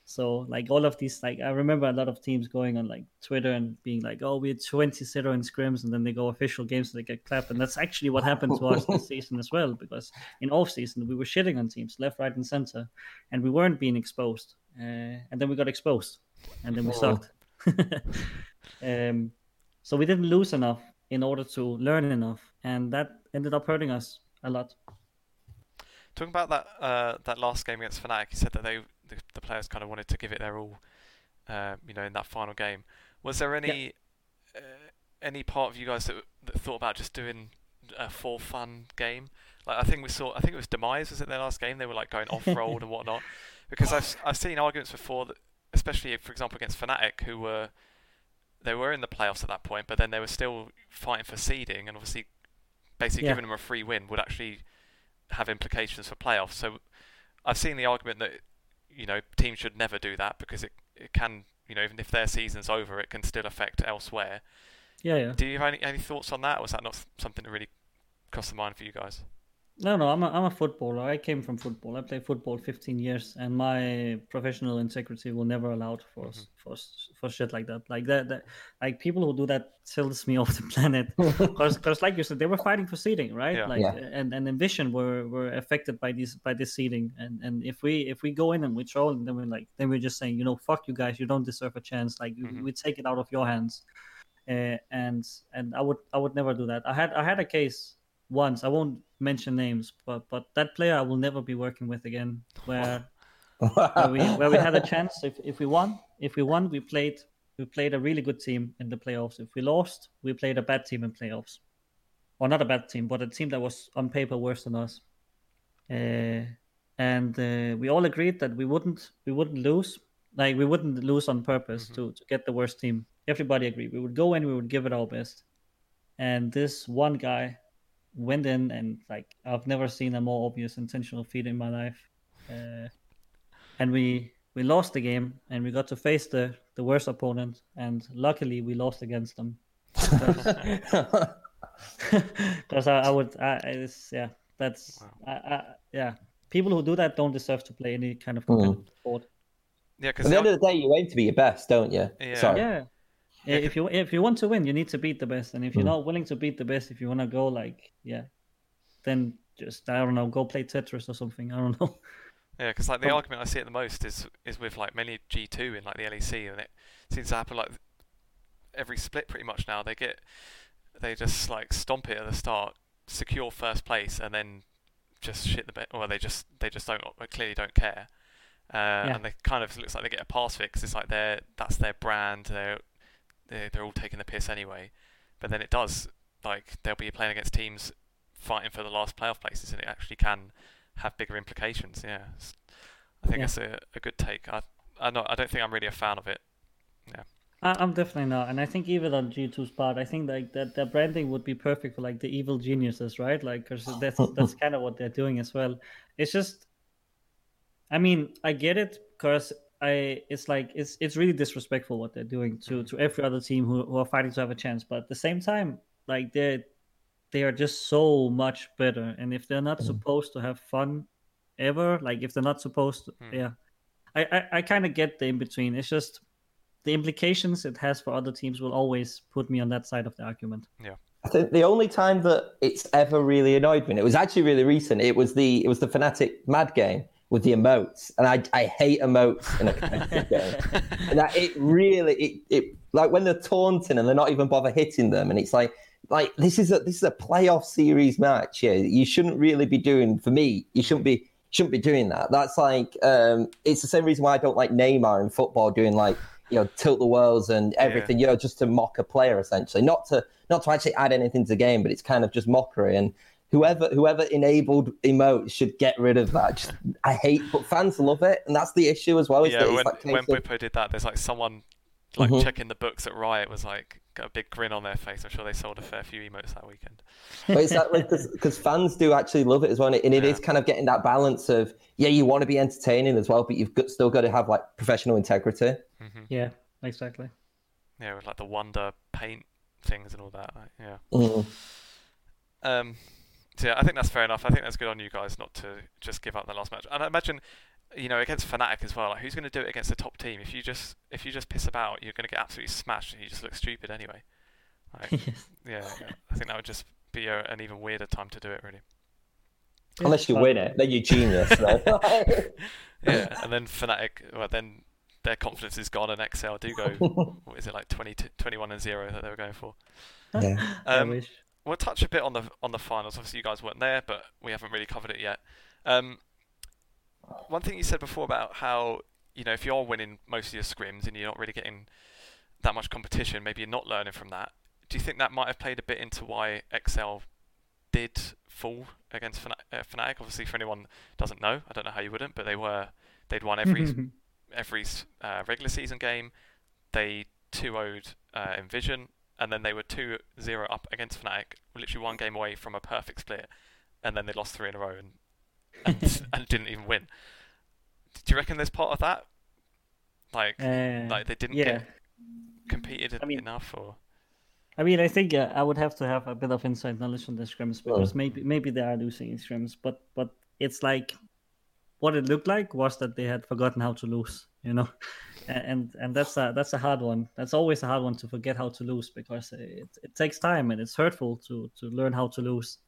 So like all of these, like I remember a lot of teams going on like Twitter and being like, "Oh, we had 20-0 in scrims," and then they go official games and they get clapped. And that's actually what happened to us this season as well, because in off season we were shitting on teams left, right, and center, and we weren't being exposed. Uh, and then we got exposed, and then we sucked. um, so we didn't lose enough in order to learn enough, and that ended up hurting us a lot. Talking about that uh, that last game against Fnatic, you said that they the, the, players kind of wanted to give it their all, uh, you know, in that final game. Was there any uh, any part of you guys that, that thought about just doing a full fun game? Like I think we saw, I think it was Demise was it their last game? They were like going off road and whatnot. Because I've I've seen arguments before that, especially for example against Fnatic, who were they were in the playoffs at that point, but then they were still fighting for seeding, and obviously, basically yeah. giving them a free win would actually have implications for playoffs. So I've seen the argument that you know teams should never do that because it it can you know even if their season's over, it can still affect elsewhere. Yeah, yeah. Do you have any any thoughts on that, or was that not something that really crossed the mind for you guys? No, no, I'm a, I'm a footballer. I came from football. I played football 15 years, and my professional integrity will never allow for mm-hmm. for for shit like that. Like that, that, like people who do that tilts me off the planet. Because, like you said, they were fighting for seating, right? Yeah. Like, yeah. and and Envision were were affected by this by this seating. And and if we if we go in and we troll, and then we're like, then we're just saying, you know, fuck you guys, you don't deserve a chance. Like mm-hmm. we take it out of your hands. Uh, and and I would I would never do that. I had I had a case once. I won't mention names, but but that player I will never be working with again. Where where, we, where we had a chance. If if we won, if we won, we played we played a really good team in the playoffs. If we lost, we played a bad team in playoffs, or not a bad team, but a team that was on paper worse than us. Uh, and uh, we all agreed that we wouldn't we wouldn't lose like we wouldn't lose on purpose mm-hmm. to, to get the worst team everybody agreed we would go in we would give it our best and this one guy went in and like I've never seen a more obvious intentional feed in my life. Uh, and we we lost the game and we got to face the the worst opponent and luckily we lost against them because I, I, would I, it's, yeah that's wow. I, I, yeah people who do that don't deserve to play any kind of competitive mm. sport yeah because at the end of the day you aim to be your best don't you yeah Sorry. yeah if you if you want to win, you need to beat the best, and if you're mm. not willing to beat the best, if you want to go like yeah, then just I don't know, go play Tetris or something. I don't know. Yeah, because like the oh. argument I see it the most is is with like many G2 in like the LEC, and it seems to happen like every split pretty much now. They get they just like stomp it at the start, secure first place, and then just shit the bed. Well, they just they just don't clearly don't care, uh, yeah. and they kind of looks like they get a pass fix. It's like their that's their brand. They're they're, they're all taking the piss anyway. But then it does like they'll be playing against teams fighting for the last playoff places, and it actually can have bigger implications. Yeah, I think yeah. that's a, a good take. I I not I don't think I'm really a fan of it. Yeah. I'm definitely not, and I think even on G2's part, I think like that the branding would be perfect for like the evil geniuses, right? Like, because that's that's kind of what they're doing as well. It's just, I mean, I get it because I it's like it's it's really disrespectful what they're doing to mm-hmm. to every other team who, who are fighting to have a chance. But at the same time, like they they are just so much better. And if they're not mm. supposed to have fun ever, like if they're not supposed to, mm. yeah, I I, I kind of get the in between. It's just the implications it has for other teams will always put me on that side of the argument. Yeah. I think the only time that it's ever really annoyed me, it was actually really recent. It was the it was the Fnatic Mad game with the emotes, and I I hate emotes in a competitive game. And that it really it it like when they're taunting and they're not even bother hitting them, and it's like like this is a this is a playoff series match. Yeah, you shouldn't really be doing. For me, you shouldn't be shouldn't be doing that. That's like um, it's the same reason why I don't like Neymar in football doing like you know tilt the worlds and everything. Yeah. You know, just to mock a player essentially, not to not to actually add anything to the game, but it's kind of just mockery and whoever whoever enabled emotes should get rid of that. Just, I hate, but fans love it, and that's the issue as well. yeah, when, when of... Bwipo did that, there's like someone like mm-hmm. checking the books at Riot was like got a big grin on their face. I'm sure they sold a fair few emotes that weekend. but it's that because fans do actually love it as well, and it, and it yeah. is kind of getting that balance of yeah, you want to be entertaining as well, but you've got, still got to have like professional integrity. Mm-hmm. Yeah, exactly. Yeah, with like the wonder paint things and all that. Like, yeah. Mm-hmm. Um, so yeah, I think that's fair enough. I think that's good on you guys not to just give up the last match. And I imagine, you know, against Fnatic as well. Like, who's going to do it against the top team? If you just if you just piss about, you're going to get absolutely smashed, and you just look stupid anyway. Like, yeah, I think that would just be a, an even weirder time to do it, really. Unless you win it, then you're genius. yeah, and then Fnatic, well, then their confidence is gone, and XL do go. what is it like 20, 21 and zero that they were going for? Yeah. Um, we'll touch a bit on the on the finals. Obviously, you guys weren't there, but we haven't really covered it yet. Um, one thing you said before about how you know if you're winning most of your scrims and you're not really getting that much competition, maybe you're not learning from that. Do you think that might have played a bit into why XL did fall against Fnatic? Uh, Fnatic? Obviously, for anyone doesn't know, I don't know how you wouldn't, but they were they'd won every every uh, regular season game. They 2-0'd uh, Envision and then they were 2-0 up against Fnatic, literally one game away from a perfect split, and then they lost three in a row and and, and didn't even win. Do you reckon there's part of that? Like, uh, like they didn't yeah. get competed I mean, enough, or? I mean, I think uh, I would have to have a bit of inside knowledge on the scrims because oh. maybe maybe they are losing scrims, but but it's like what it looked like was that they had forgotten how to lose. You know, and and that's a that's a hard one. That's always a hard one to forget how to lose because it, it takes time and it's hurtful to to learn how to lose.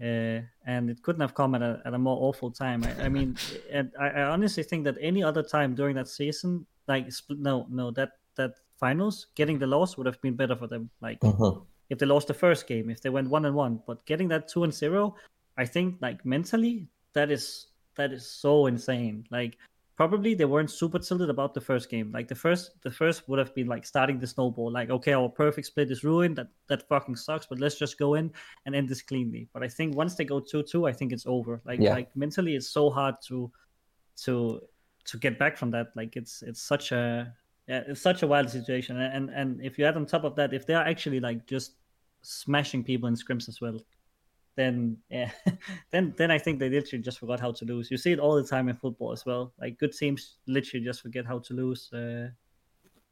Uh, and it couldn't have come at a, at a more awful time. I, I mean, and I, I, honestly think that any other time during that season, like no, no, that that finals, getting the loss would have been better for them. Like uh-huh. if they lost the first game, if they went one and one, but getting that two and zero, I think like mentally that is that is so insane. Like probably they weren't super tilted about the first game. Like the first, the first would have been like starting the snowball. Like, okay, our perfect split is ruined. That that fucking sucks. But let's just go in and end this cleanly. But I think once they go two two, I think it's over. Like yeah. like mentally, it's so hard to to to get back from that. Like it's it's such a yeah, it's such a wild situation. And and if you add on top of that, if they are actually like just smashing people in scrims as well, then yeah, then then I think they literally just forgot how to lose. You see it all the time in football as well. Like good teams literally just forget how to lose, uh,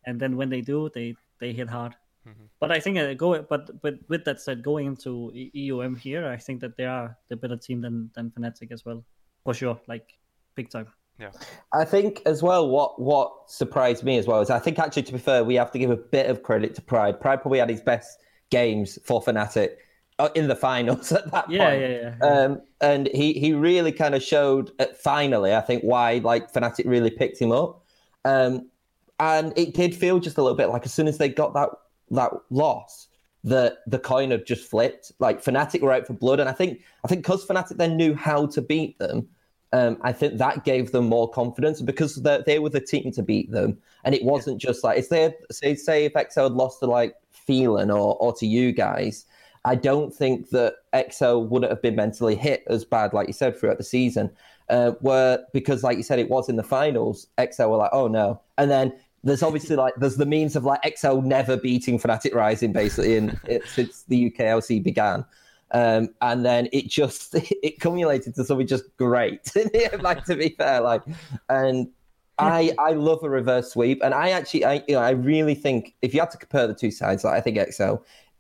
and then when they do, they they hit hard. Mhm. But I think uh, go but but with that said, going into EUM here, I think that they are the better team than than Fnatic as well, for sure. Like big time. Yeah, I think as well what what surprised me as well is I think actually to be fair we have to give a bit of credit to Pride. Pride probably had his best games for Fnatic in the finals at that Yeah, point. yeah, yeah. Um, and he, he really kind of showed uh, finally, I think, why like Fnatic really picked him up. Um, and it did feel just a little bit like as soon as they got that that loss, that the coin had just flipped. Like Fnatic were out for blood, and I think I think because Fnatic then knew how to beat them, um, I think that gave them more confidence because they, they were the team to beat them, and it wasn't just like if they say say if XL had lost to like Phelan or or to you guys. I don't think that XL wouldn't have been mentally hit as bad, like you said, throughout the season. Uh, where because, like you said, it was in the finals. XL were like, "Oh no!" And then there's obviously like there's the means of like XL never beating Fnatic Rising basically in it, since the UKLC began. Um, and then it just it cumulated to something just great. like to be fair, like and I I love a reverse sweep, and I actually I you know I really think if you had to compare the two sides, like, I think XL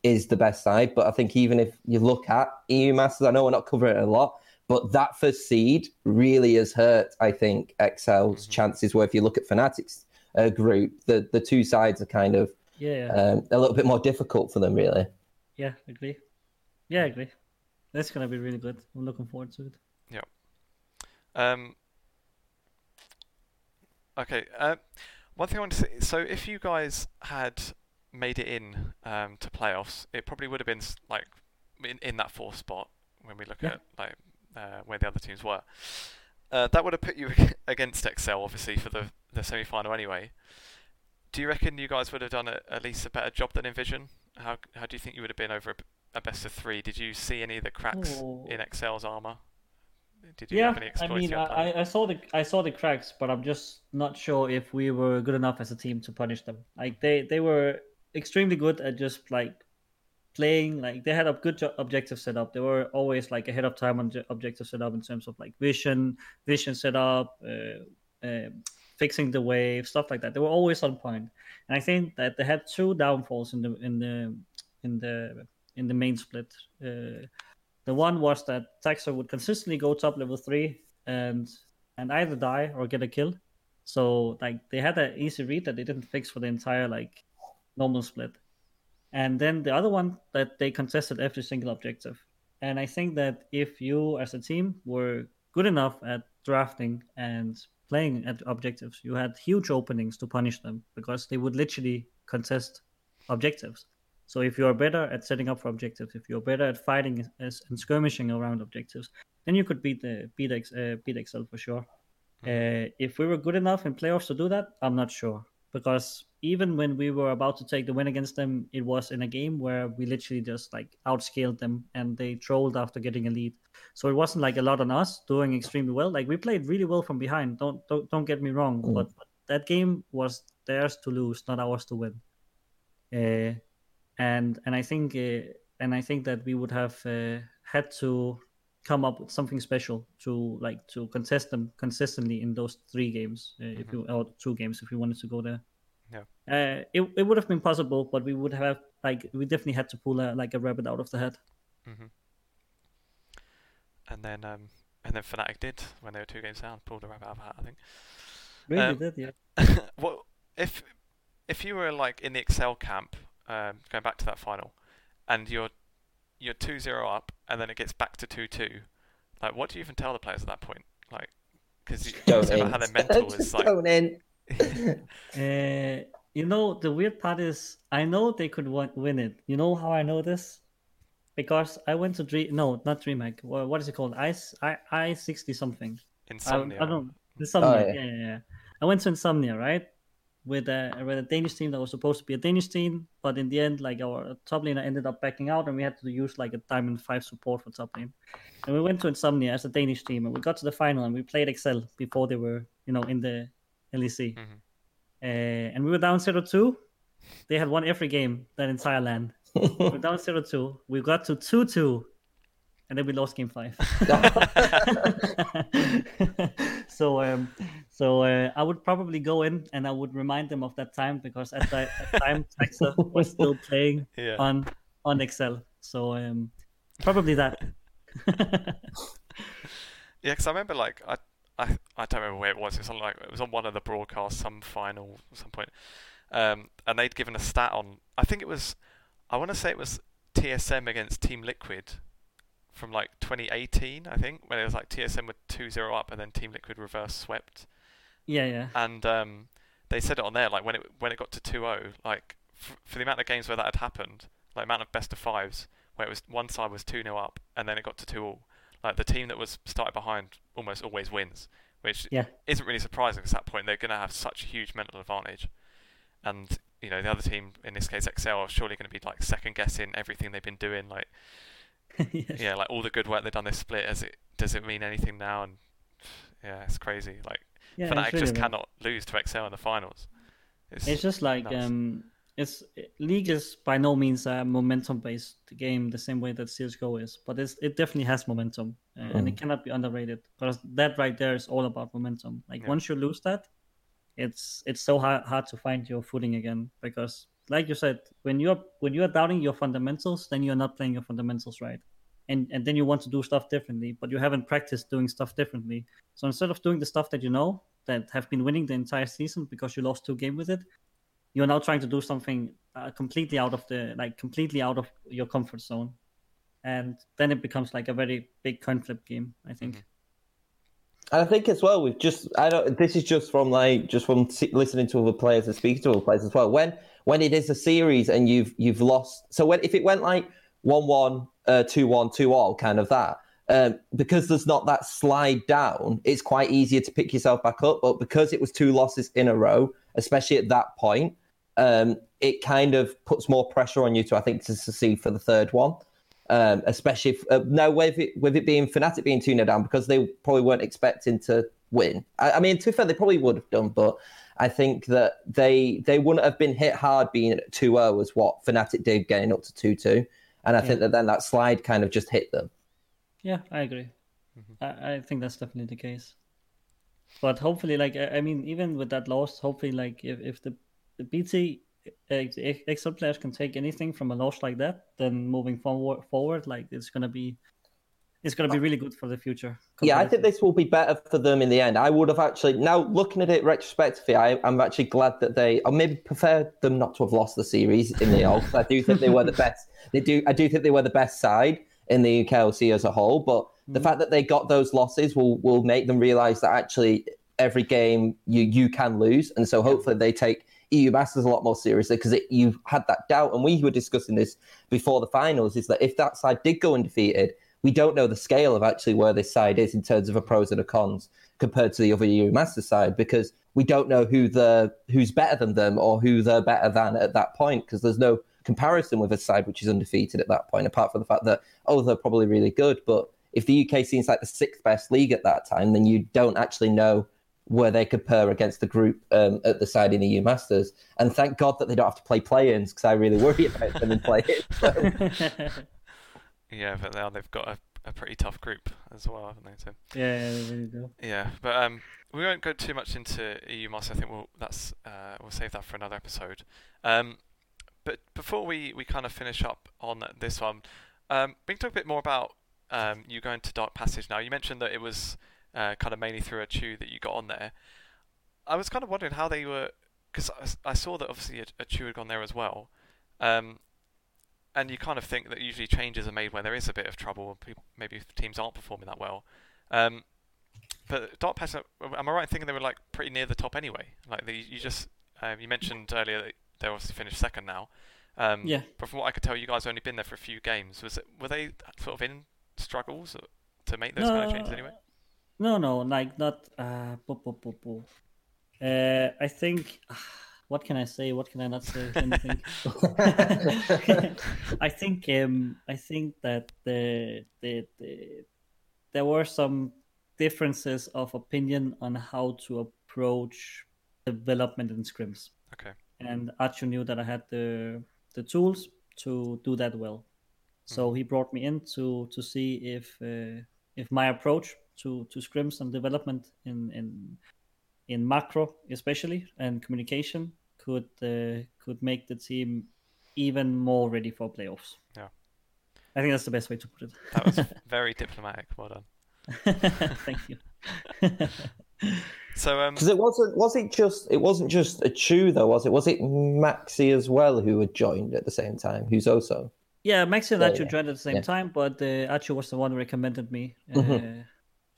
is the best side. But I think even if you look at EU Masters, I know we're not covering it a lot, but that first seed really has hurt. I think XL's Mhm. chances. Where if you look at Fnatic's uh, group, the the two sides are kind of Yeah, yeah, um, a little bit more difficult for them, really. yeah. Agree. Yeah, I agree. That's gonna be really good. I'm looking forward to it. Yeah. Um, okay. Uh, one thing I want to say. So, if you guys had made it in um, to playoffs, it probably would have been like in, in that fourth spot when we look Yeah. at like uh, where the other teams were. Uh, that would have put you against Excel, obviously, for the the semi final anyway. Do you reckon you guys would have done a, at least a better job than Envision? How how do you think you would have been over a, a best of three? Did you see any of the cracks Oh. in Excel's armor? Did you Yeah, have any I mean, you had done? I, I- I saw the I saw the cracks, but I'm just not sure if we were good enough as a team to punish them. Like they they were extremely good at just like playing. Like they had a good objective setup. They were always like ahead of time on objective setup in terms of like vision, vision setup, uh, uh, fixing the wave, stuff like that. They were always on. And I think that they had two downfalls in the in the in the in the main split. Uh, the one was that Taxa would consistently go top level three and and either die or get a kill. So like they had an easy read that they didn't fix for the entire like normal split. And then the other one that they contested every single objective. And I think that if you as a team were good enough at drafting and playing at objectives, you had huge openings to punish them because they would literally contest objectives. So if you're better at setting up for objectives, if you're better at fighting and skirmishing around objectives, then you could beat the beat X, uh, beat Excel for sure. Uh, if we were good enough in playoffs to do that, I'm not sure because even when we were about to take the win against them, it was in a game where we literally just like outscaled them and they trolled after getting a lead. So it wasn't like a lot on us doing extremely well. Like we played really well from behind. Don't don't, don't get me wrong, Mm. but, but that game was theirs to lose, not ours to win. Uh, and and I think uh, and I think that we would have uh, had to come up with something special to like to contest them consistently in those three games, uh, if you or two games if you wanted to go there. Yeah. Uh, it it would have been possible, but we would have like we definitely had to pull a, like a rabbit out of the hat. hmm And then um, and then Fnatic did when they were two games down, pulled a rabbit out of a hat. I think. Really Um, did, yeah. what if if you were like in the Excel camp, um, going back to that final, and you're you're two zero up, and then it gets back to two two, like what do you even tell the players at that point? Like, because you Don't you in. how their mental is like. don't in. Uh, you know the weird part is I know they could win, win it. You know how I know this? Because I went to Dream. No, not DreamHack. What, what is it called? I I I sixty something. I, Insomnia. I don't. Insomnia. Oh, yeah. yeah. yeah, yeah. I went to Insomnia, right? With a with a Danish team that was supposed to be a Danish team, but in the end, like our top laner ended up backing out, and we had to use like a Diamond Five support for top lane. And we went to Insomnia as a Danish team, and we got to the final, and we played Excel before they were, you know, in the LEC. Mhm. Uh, and we were down 0-2. They had won every game that entire land. we were down 0-2. We got to 2-2. And then we lost game five. so um, so uh, I would probably go in and I would remind them of that time because at that time Texas was still playing Yeah. on on Excel. So um, probably that. Yeah, because I remember like I, I I don't remember where it was. It was on like it was on one of the broadcasts, some final, some point, um, and they'd given a stat on. I think it was, I want to say it was TSM against Team Liquid, from like 2018. I think when it was like TSM were 2-0 up and then Team Liquid reverse swept, yeah, yeah, and um, they said it on there like when it when it got to 2-0, like f- for the amount of games where that had happened, like amount of best of fives where it was one side was 2-0 up and then it got to 2 all. Like the team that was started behind almost always wins, which Yeah. isn't really surprising at that point they're going to have such a huge mental advantage. And you know the other team, in this case Excel, are surely going to be like second guessing everything they've been doing. Like Yes. yeah, like all the good work they've done this split. As it does it mean anything now? And yeah, it's crazy. Like Yeah, Fnatic it's really just bad. cannot lose to Excel in the finals. It's, It's just like nuts. um, it's league is by no means a momentum based game the same way that CS:GO is, but it's, it definitely has momentum, uh, and it cannot be underrated because that right there is all about momentum. Like Yeah. once you lose that, it's it's so hard hard to find your footing again because, like you said, when you're when you are doubting your fundamentals, then you're not playing your fundamentals right. And, and then you want to do stuff differently, but you haven't practiced doing stuff differently. So instead of doing the stuff that you know that have been winning the entire season because you lost two games with it, you're now trying to do something uh, completely out of the like completely out of your comfort zone and then it becomes like a very big coin flip game i think And I think as well, we've just I don't. This is just from like just from listening to other players and speaking to other players as well. When when it is a series and you've you've lost, so when if it went like one one, uh, two one, two all, kind of that. Um, because there's not that slide down, it's quite easier to pick yourself back up. But because it was two losses in a row, especially at that point, um, it kind of puts more pressure on you to, I think, to succeed for the third one. Um, especially if, uh, now with it with it being Fnatic being two 0 down because they probably weren't expecting to win. I, I mean, to be fair, they probably would have done, but I think that they they wouldn't have been hit hard being at 2-0 as what Fnatic did getting up to two two, and I think that then that slide kind of just hit them. yeah i agree. I, I think that's definitely the case. But hopefully like i I mean even with that loss hopefully like if, if the, the bt ex- ex- excel players can take anything from a loss like that then moving forward forward like it's gonna be it's gonna be really good for the future Yeah, I think this will be better for them in the end. I would have actually now looking at it retrospectively, I, I'm actually glad that they, or maybe prefer them not to have lost the series in the all. I do think they were the best. They do. I do think they were the best side in the UKLC as a whole. But the mm. fact that they got those losses will will make them realise that actually every game you you can lose, and so hopefully they take EU Masters a lot more seriously because you had that doubt, and we were discussing this before the finals. Is that if that side did go undefeated, we don't know the scale of actually where this side is in terms of a pros and a cons compared to the other EU Masters side because we don't know who the who's better than them or who they're better than at that point because there's no comparison with a side which is undefeated at that point apart from the fact that oh they're probably really good but if the UK seems like the sixth best league at that time then you don't actually know where they compare against the group um, at the side in the EU Masters and thank God that they don't have to play play-ins because I really worry about them in play-ins So- yeah, but now they've got a, a pretty tough group as well, haven't they? So yeah, yeah they really do Yeah, but um, we won't go too much into EU Masters. I think we'll that's uh, we'll save that for another episode. Um, but before we, we kind of finish up on this one, um, we can talk a bit more about um, you going to Dark Passage now. You mentioned that it was uh, kind of mainly through Achu that you got on there. I was kind of wondering how they were, because I saw that obviously a, Achu had gone there as well. Um, and you kind of think that usually changes are made when there is a bit of trouble, people, maybe if teams aren't performing that well. Um, but Dark Passage, am I right in thinking they were like pretty near the top anyway? Like they, you just um, you mentioned earlier that they obviously finished second now. Um, Yeah. But from what I could tell, you guys only been there for a few games. Was it were they sort of in struggles to make those kind of changes anyway? No, no, like not. Uh, boo, boo, boo, boo. uh I think. What can I say? What can I not say? Think. I think. Um, I think that the, the the there were some differences of opinion on how to approach development in scrims, Okay. and Achu knew that I had the the tools to do that well. So he brought me in to to see if uh, if my approach to to scrims and development in in in macro especially and communication could uh, could make the team even more ready for playoffs. Yeah. I think that's the best way to put it. That was very diplomatic. Well done. Thank you. So um, Because it wasn't was it just it wasn't just Achu though, was it? Was it Maxi as well who had joined at the same time? Who's also Yeah, Maxi and Yeah, Achu yeah. joined at the same Yeah. time, but uh, Achu was the one who recommended me uh, Mhm.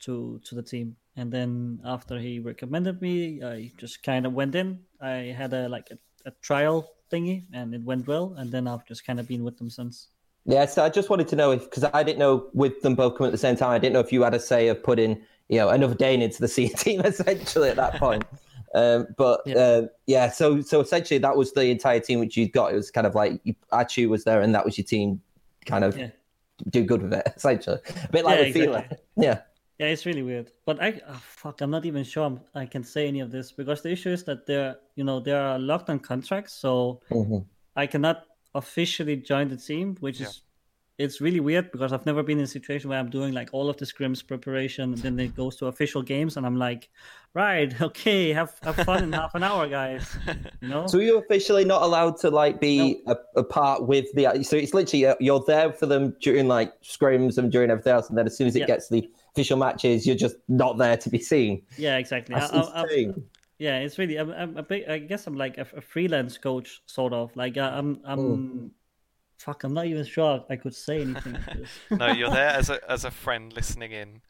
To to the team. And then after he recommended me, I just kind of went in. I had a like a, a trial thingy, and it went well. And then I've just kind of been with them since. Yeah, so I just wanted to know if because I didn't know with them both coming at the same time, I didn't know if you had a say of putting you know another Dane into the C team essentially at that point. um, but Yeah. yeah. yeah, so so essentially that was the entire team which you got. It was kind of like you, Achu was there, and that was your team. Kind of Yeah. do good with it essentially, a bit like Yeah, exactly. Yeah, Yeah, it's really weird. But I oh, fuck, I'm not even sure I'm, I can say any of this because the issue is that they're you know they are locked on contracts, so Mhm. I cannot officially join the team, which Yeah. is it's really weird because I've never been in a situation where I'm doing like all of the scrims preparation, and then it goes to official games, and I'm like, right, okay, have have fun in half an hour, guys. You know? So you're officially not allowed to like be a, a part with the. So it's literally uh, you're there for them during like scrims and during everything else, and then as soon as it Yeah. gets the official matches, you're just not there to be seen. yeah, exactly. I, That's I, I, insane. yeah, it's really. I'm, I'm a big. I guess I'm like a, a freelance coach, sort of. Like I, I'm. I'm. Hmm. Fuck, I'm not even sure I could say anything. no, you're there as a as a friend listening in.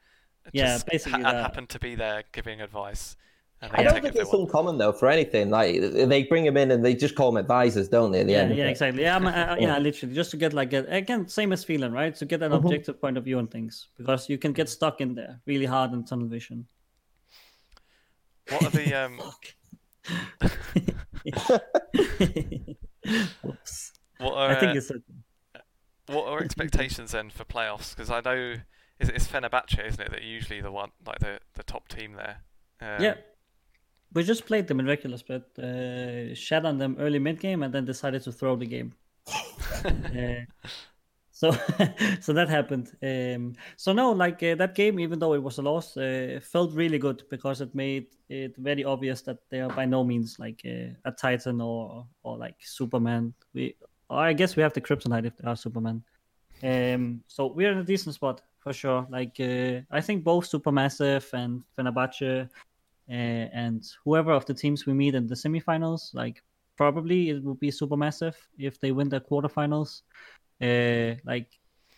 Yeah, Just basically ha- that. happen to be there giving advice. And I don't think it's want. uncommon though for anything. Like they bring them in and they just call them advisors, don't they? At the yeah, end. yeah, exactly. Yeah, I'm, I, yeah, literally, just to get like a, again, same as feeling, right? To get an Mhm. objective point of view on things, because you can get stuck in there really hard in tunnel vision. What are the um? Whoops. What are I think uh, it's a, what are expectations then for playoffs? Because I know is it's Fenerbahce, isn't it? That usually the one like the the top team there. Um, yeah. We just played them in regular split, uh, shat on them early mid game, and then decided to throw the game. Uh, so, so that happened. Um, so no, like uh, that game, even though it was a loss, uh, felt really good because it made it very obvious that they are by no means like uh, a Titan or or like Superman. We, or I guess we have the Kryptonite if they are Superman. Um, so we're in a decent spot for sure. Like uh, I think both Supermassive and Fenerbahce and whoever of the teams we meet in the semifinals, like probably it will be Supermassive if they win the quarterfinals. Uh, like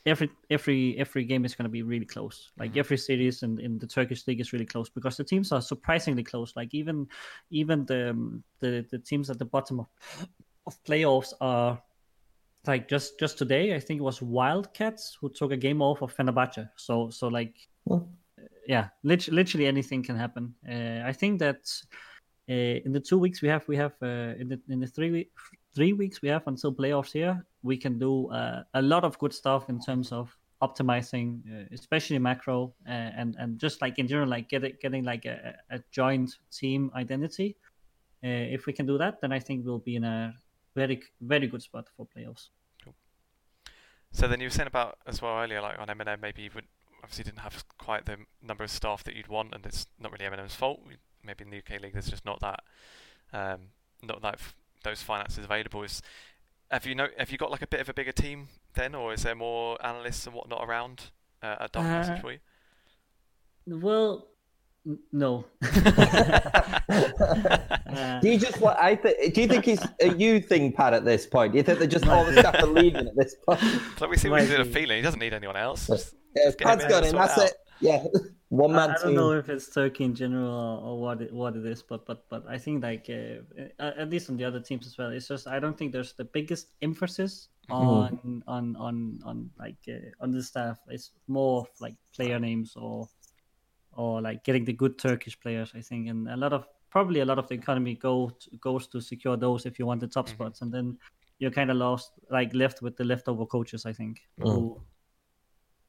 every every every game is going to be really close. Like every series in, in the Turkish league is really close because the teams are surprisingly close. Like even even the um, the the teams at the bottom of of playoffs are like just just today. I think it was Wildcats who took a game off of Fenerbahce. So so like Hmm. Yeah, lit- literally anything can happen. Uh, I think that uh, in the two weeks we have, we have uh, in the in the three week, three weeks we have until playoffs here, we can do uh, a lot of good stuff in terms of optimizing, uh, especially macro uh, and and just like in general, like getting getting like a, a joint team identity. If we can do that, then I think we'll be in a very very good spot for playoffs. So then you were saying about as well earlier, like on MnM, maybe you would obviously didn't have quite the number of staff that you'd want, and it's not really MnM's fault. We- Maybe in the UK league, there's just not that, um, not that f- those finances available. Is have you know have you got like a bit of a bigger team then, or is there more analysts and whatnot around uh, at Dark Passage Uh, for you? Well, n- no. Uh, Do you just what I th- do you think it's a you thing, Pad? At this point, do you think they're just all the staff are leaving at this point? Like we see what he's might a feeling. He doesn't need anyone else. Just- Yeah, Just get him Pad's in got and it That's it. Yeah, one man I don't team. know if it's Turkey in general or, or what it, what it is, but but but I think like uh, at least on the other teams as well. It's just I don't think there's the biggest emphasis on on on on like uh, on the staff. It's more of, like player names or or like getting the good Turkish players. I think, and a lot of probably a lot of the economy go to, goes to secure those if you want the top Mhm. spots, and then you're kind of lost like left with the leftover coaches. I think. who-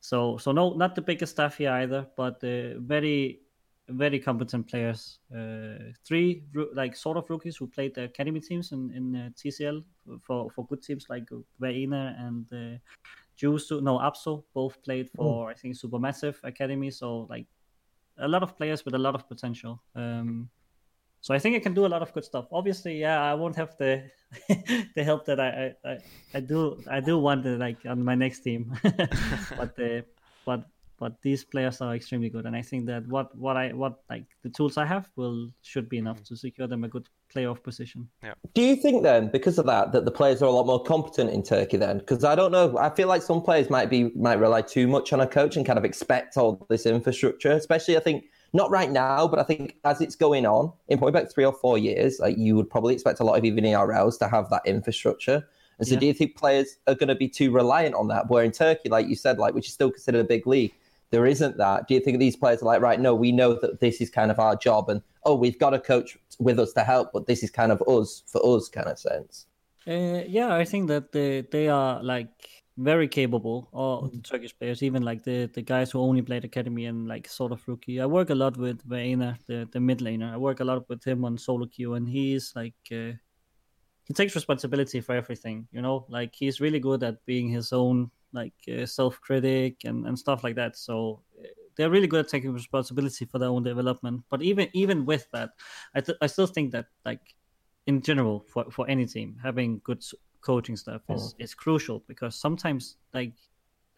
so so no, not the biggest staff here either, but uh, very very competent players. Uh, three like sort of rookies who played the academy teams in in uh, TCL for for good teams like Vaina and uh, Jusu. No, Apso both played for I think Supermassive Academy. So like a lot of players with a lot of potential. Um, so I think it can do a lot of good stuff. Obviously, yeah, I won't have the the help that I, I, I do I do want to, like on my next team, but the but but these players are extremely good, and I think that what what I what like the tools I have will should be enough mm. to secure them a good playoff position. Yeah. Do you think then, because of that, that the players are a lot more competent in Turkey then? Because I don't know, I feel like some players might be might rely too much on a coach and kind of expect all this infrastructure, especially I think not right now, but I think as it's going on in probably about three or four years, like you would probably expect a lot of even ERLs to have that infrastructure. And so, yeah. do you think players are going to be too reliant on that? Where in Turkey, like you said, like which is still considered a big league, there isn't that. Do you think these players are like, right? No, we know that this is kind of our job, and oh, we've got a coach with us to help, but this is kind of us for us, kind of sense. Uh, yeah, I think that they they are like very capable, all the Turkish players, even like the, the guys who only played academy and like sort of rookie. I work a lot with Vaina, the, the mid laner. I work a lot with him on solo queue, and he's like uh, he takes responsibility for everything. You know, like he's really good at being his own like uh, self critic and, and stuff like that. So uh, they're really good at taking responsibility for their own development. But even even with that, I th- I still think that like in general for, for any team having good coaching stuff is, is crucial because sometimes like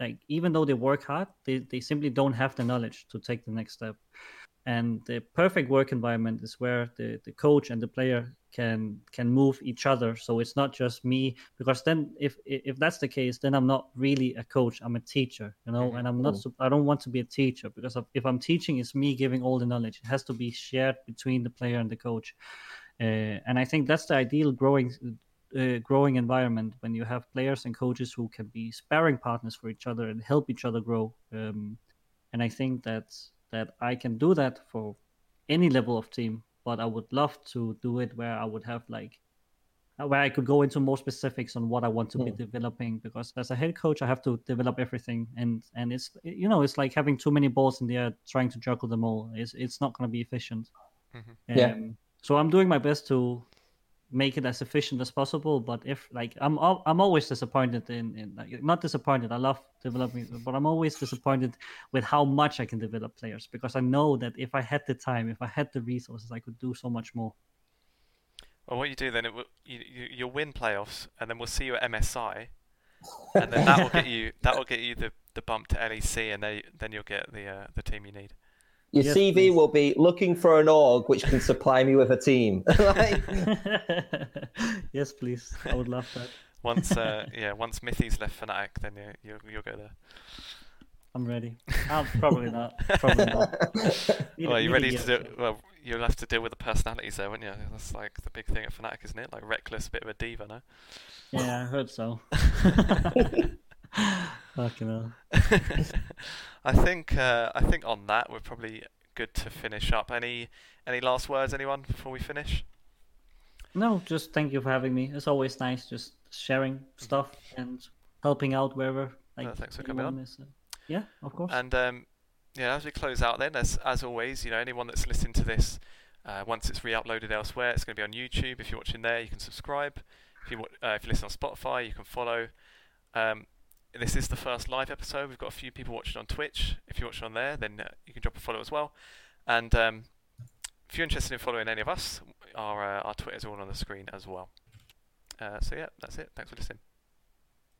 like even though they work hard they, they simply don't have the knowledge to take the next step. And the perfect work environment is where the, the coach and the player can can move each other. So it's not just me because then if if that's the case then i'm not really a coach i'm a teacher you know mm-hmm. and i'm not i don't want to be a teacher because if i'm teaching it's me giving all the knowledge. It has to be shared between the player and the coach. Uh, and i think that's the ideal growing uh, growing environment when you have players and coaches who can be sparring partners for each other and help each other grow. Um, and I think that that I can do that for any level of team, but I would love to do it where I would have like where I could go into more specifics on what I want to be hmm. developing because as a head coach I have to develop everything and and it's you know it's like having too many balls in the air trying to juggle them all it's it's not going to be efficient mm-hmm. um, yeah so I'm doing my best to make it as efficient as possible. But if like I'm I'm always disappointed in, in like, not disappointed. I love developing, but I'm always disappointed with how much I can develop players because I know that if I had the time, if I had the resources, I could do so much more. Well, what you do then, it will, you, you you'll win playoffs, and then we'll see you at MSI, and then that will get you that will get you the, the bump to LEC, and then then you'll get the uh, the team you need. Your yes, CV please. will be looking for an org which can supply me with a team. yes, please. I would love that. Once, uh, yeah, once Mithy's left Fnatic, then you, you'll, you'll go there. I'm ready. Oh, probably not. Probably not. Need well, you ready to do? Well, you'll have to deal with the personalities there, won't you? That's like the big thing at Fnatic, isn't it? Like Rekkles, bit of a diva, no? Yeah, I heard so. Fucking hell. I think uh, I think on that we're probably good to finish up. Any any last words, anyone, before we finish? No, just thank you for having me. It's always nice just sharing stuff and helping out wherever. Like, uh, thanks for coming on. Is, uh, yeah, of course. And um, yeah, as we close out, then as as always, you know, anyone that's listening to this, uh, once it's re-uploaded elsewhere, it's going to be on YouTube. If you're watching there, you can subscribe. If you uh, if you listen on Spotify, you can follow. Um, this is the first live episode. We've got a few people watching on Twitch. If you're watching on there, then uh, you can drop a follow as well. And um, if you're interested in following any of us, our uh, our Twitters are all on the screen as well. Uh, so yeah, that's it. Thanks for listening.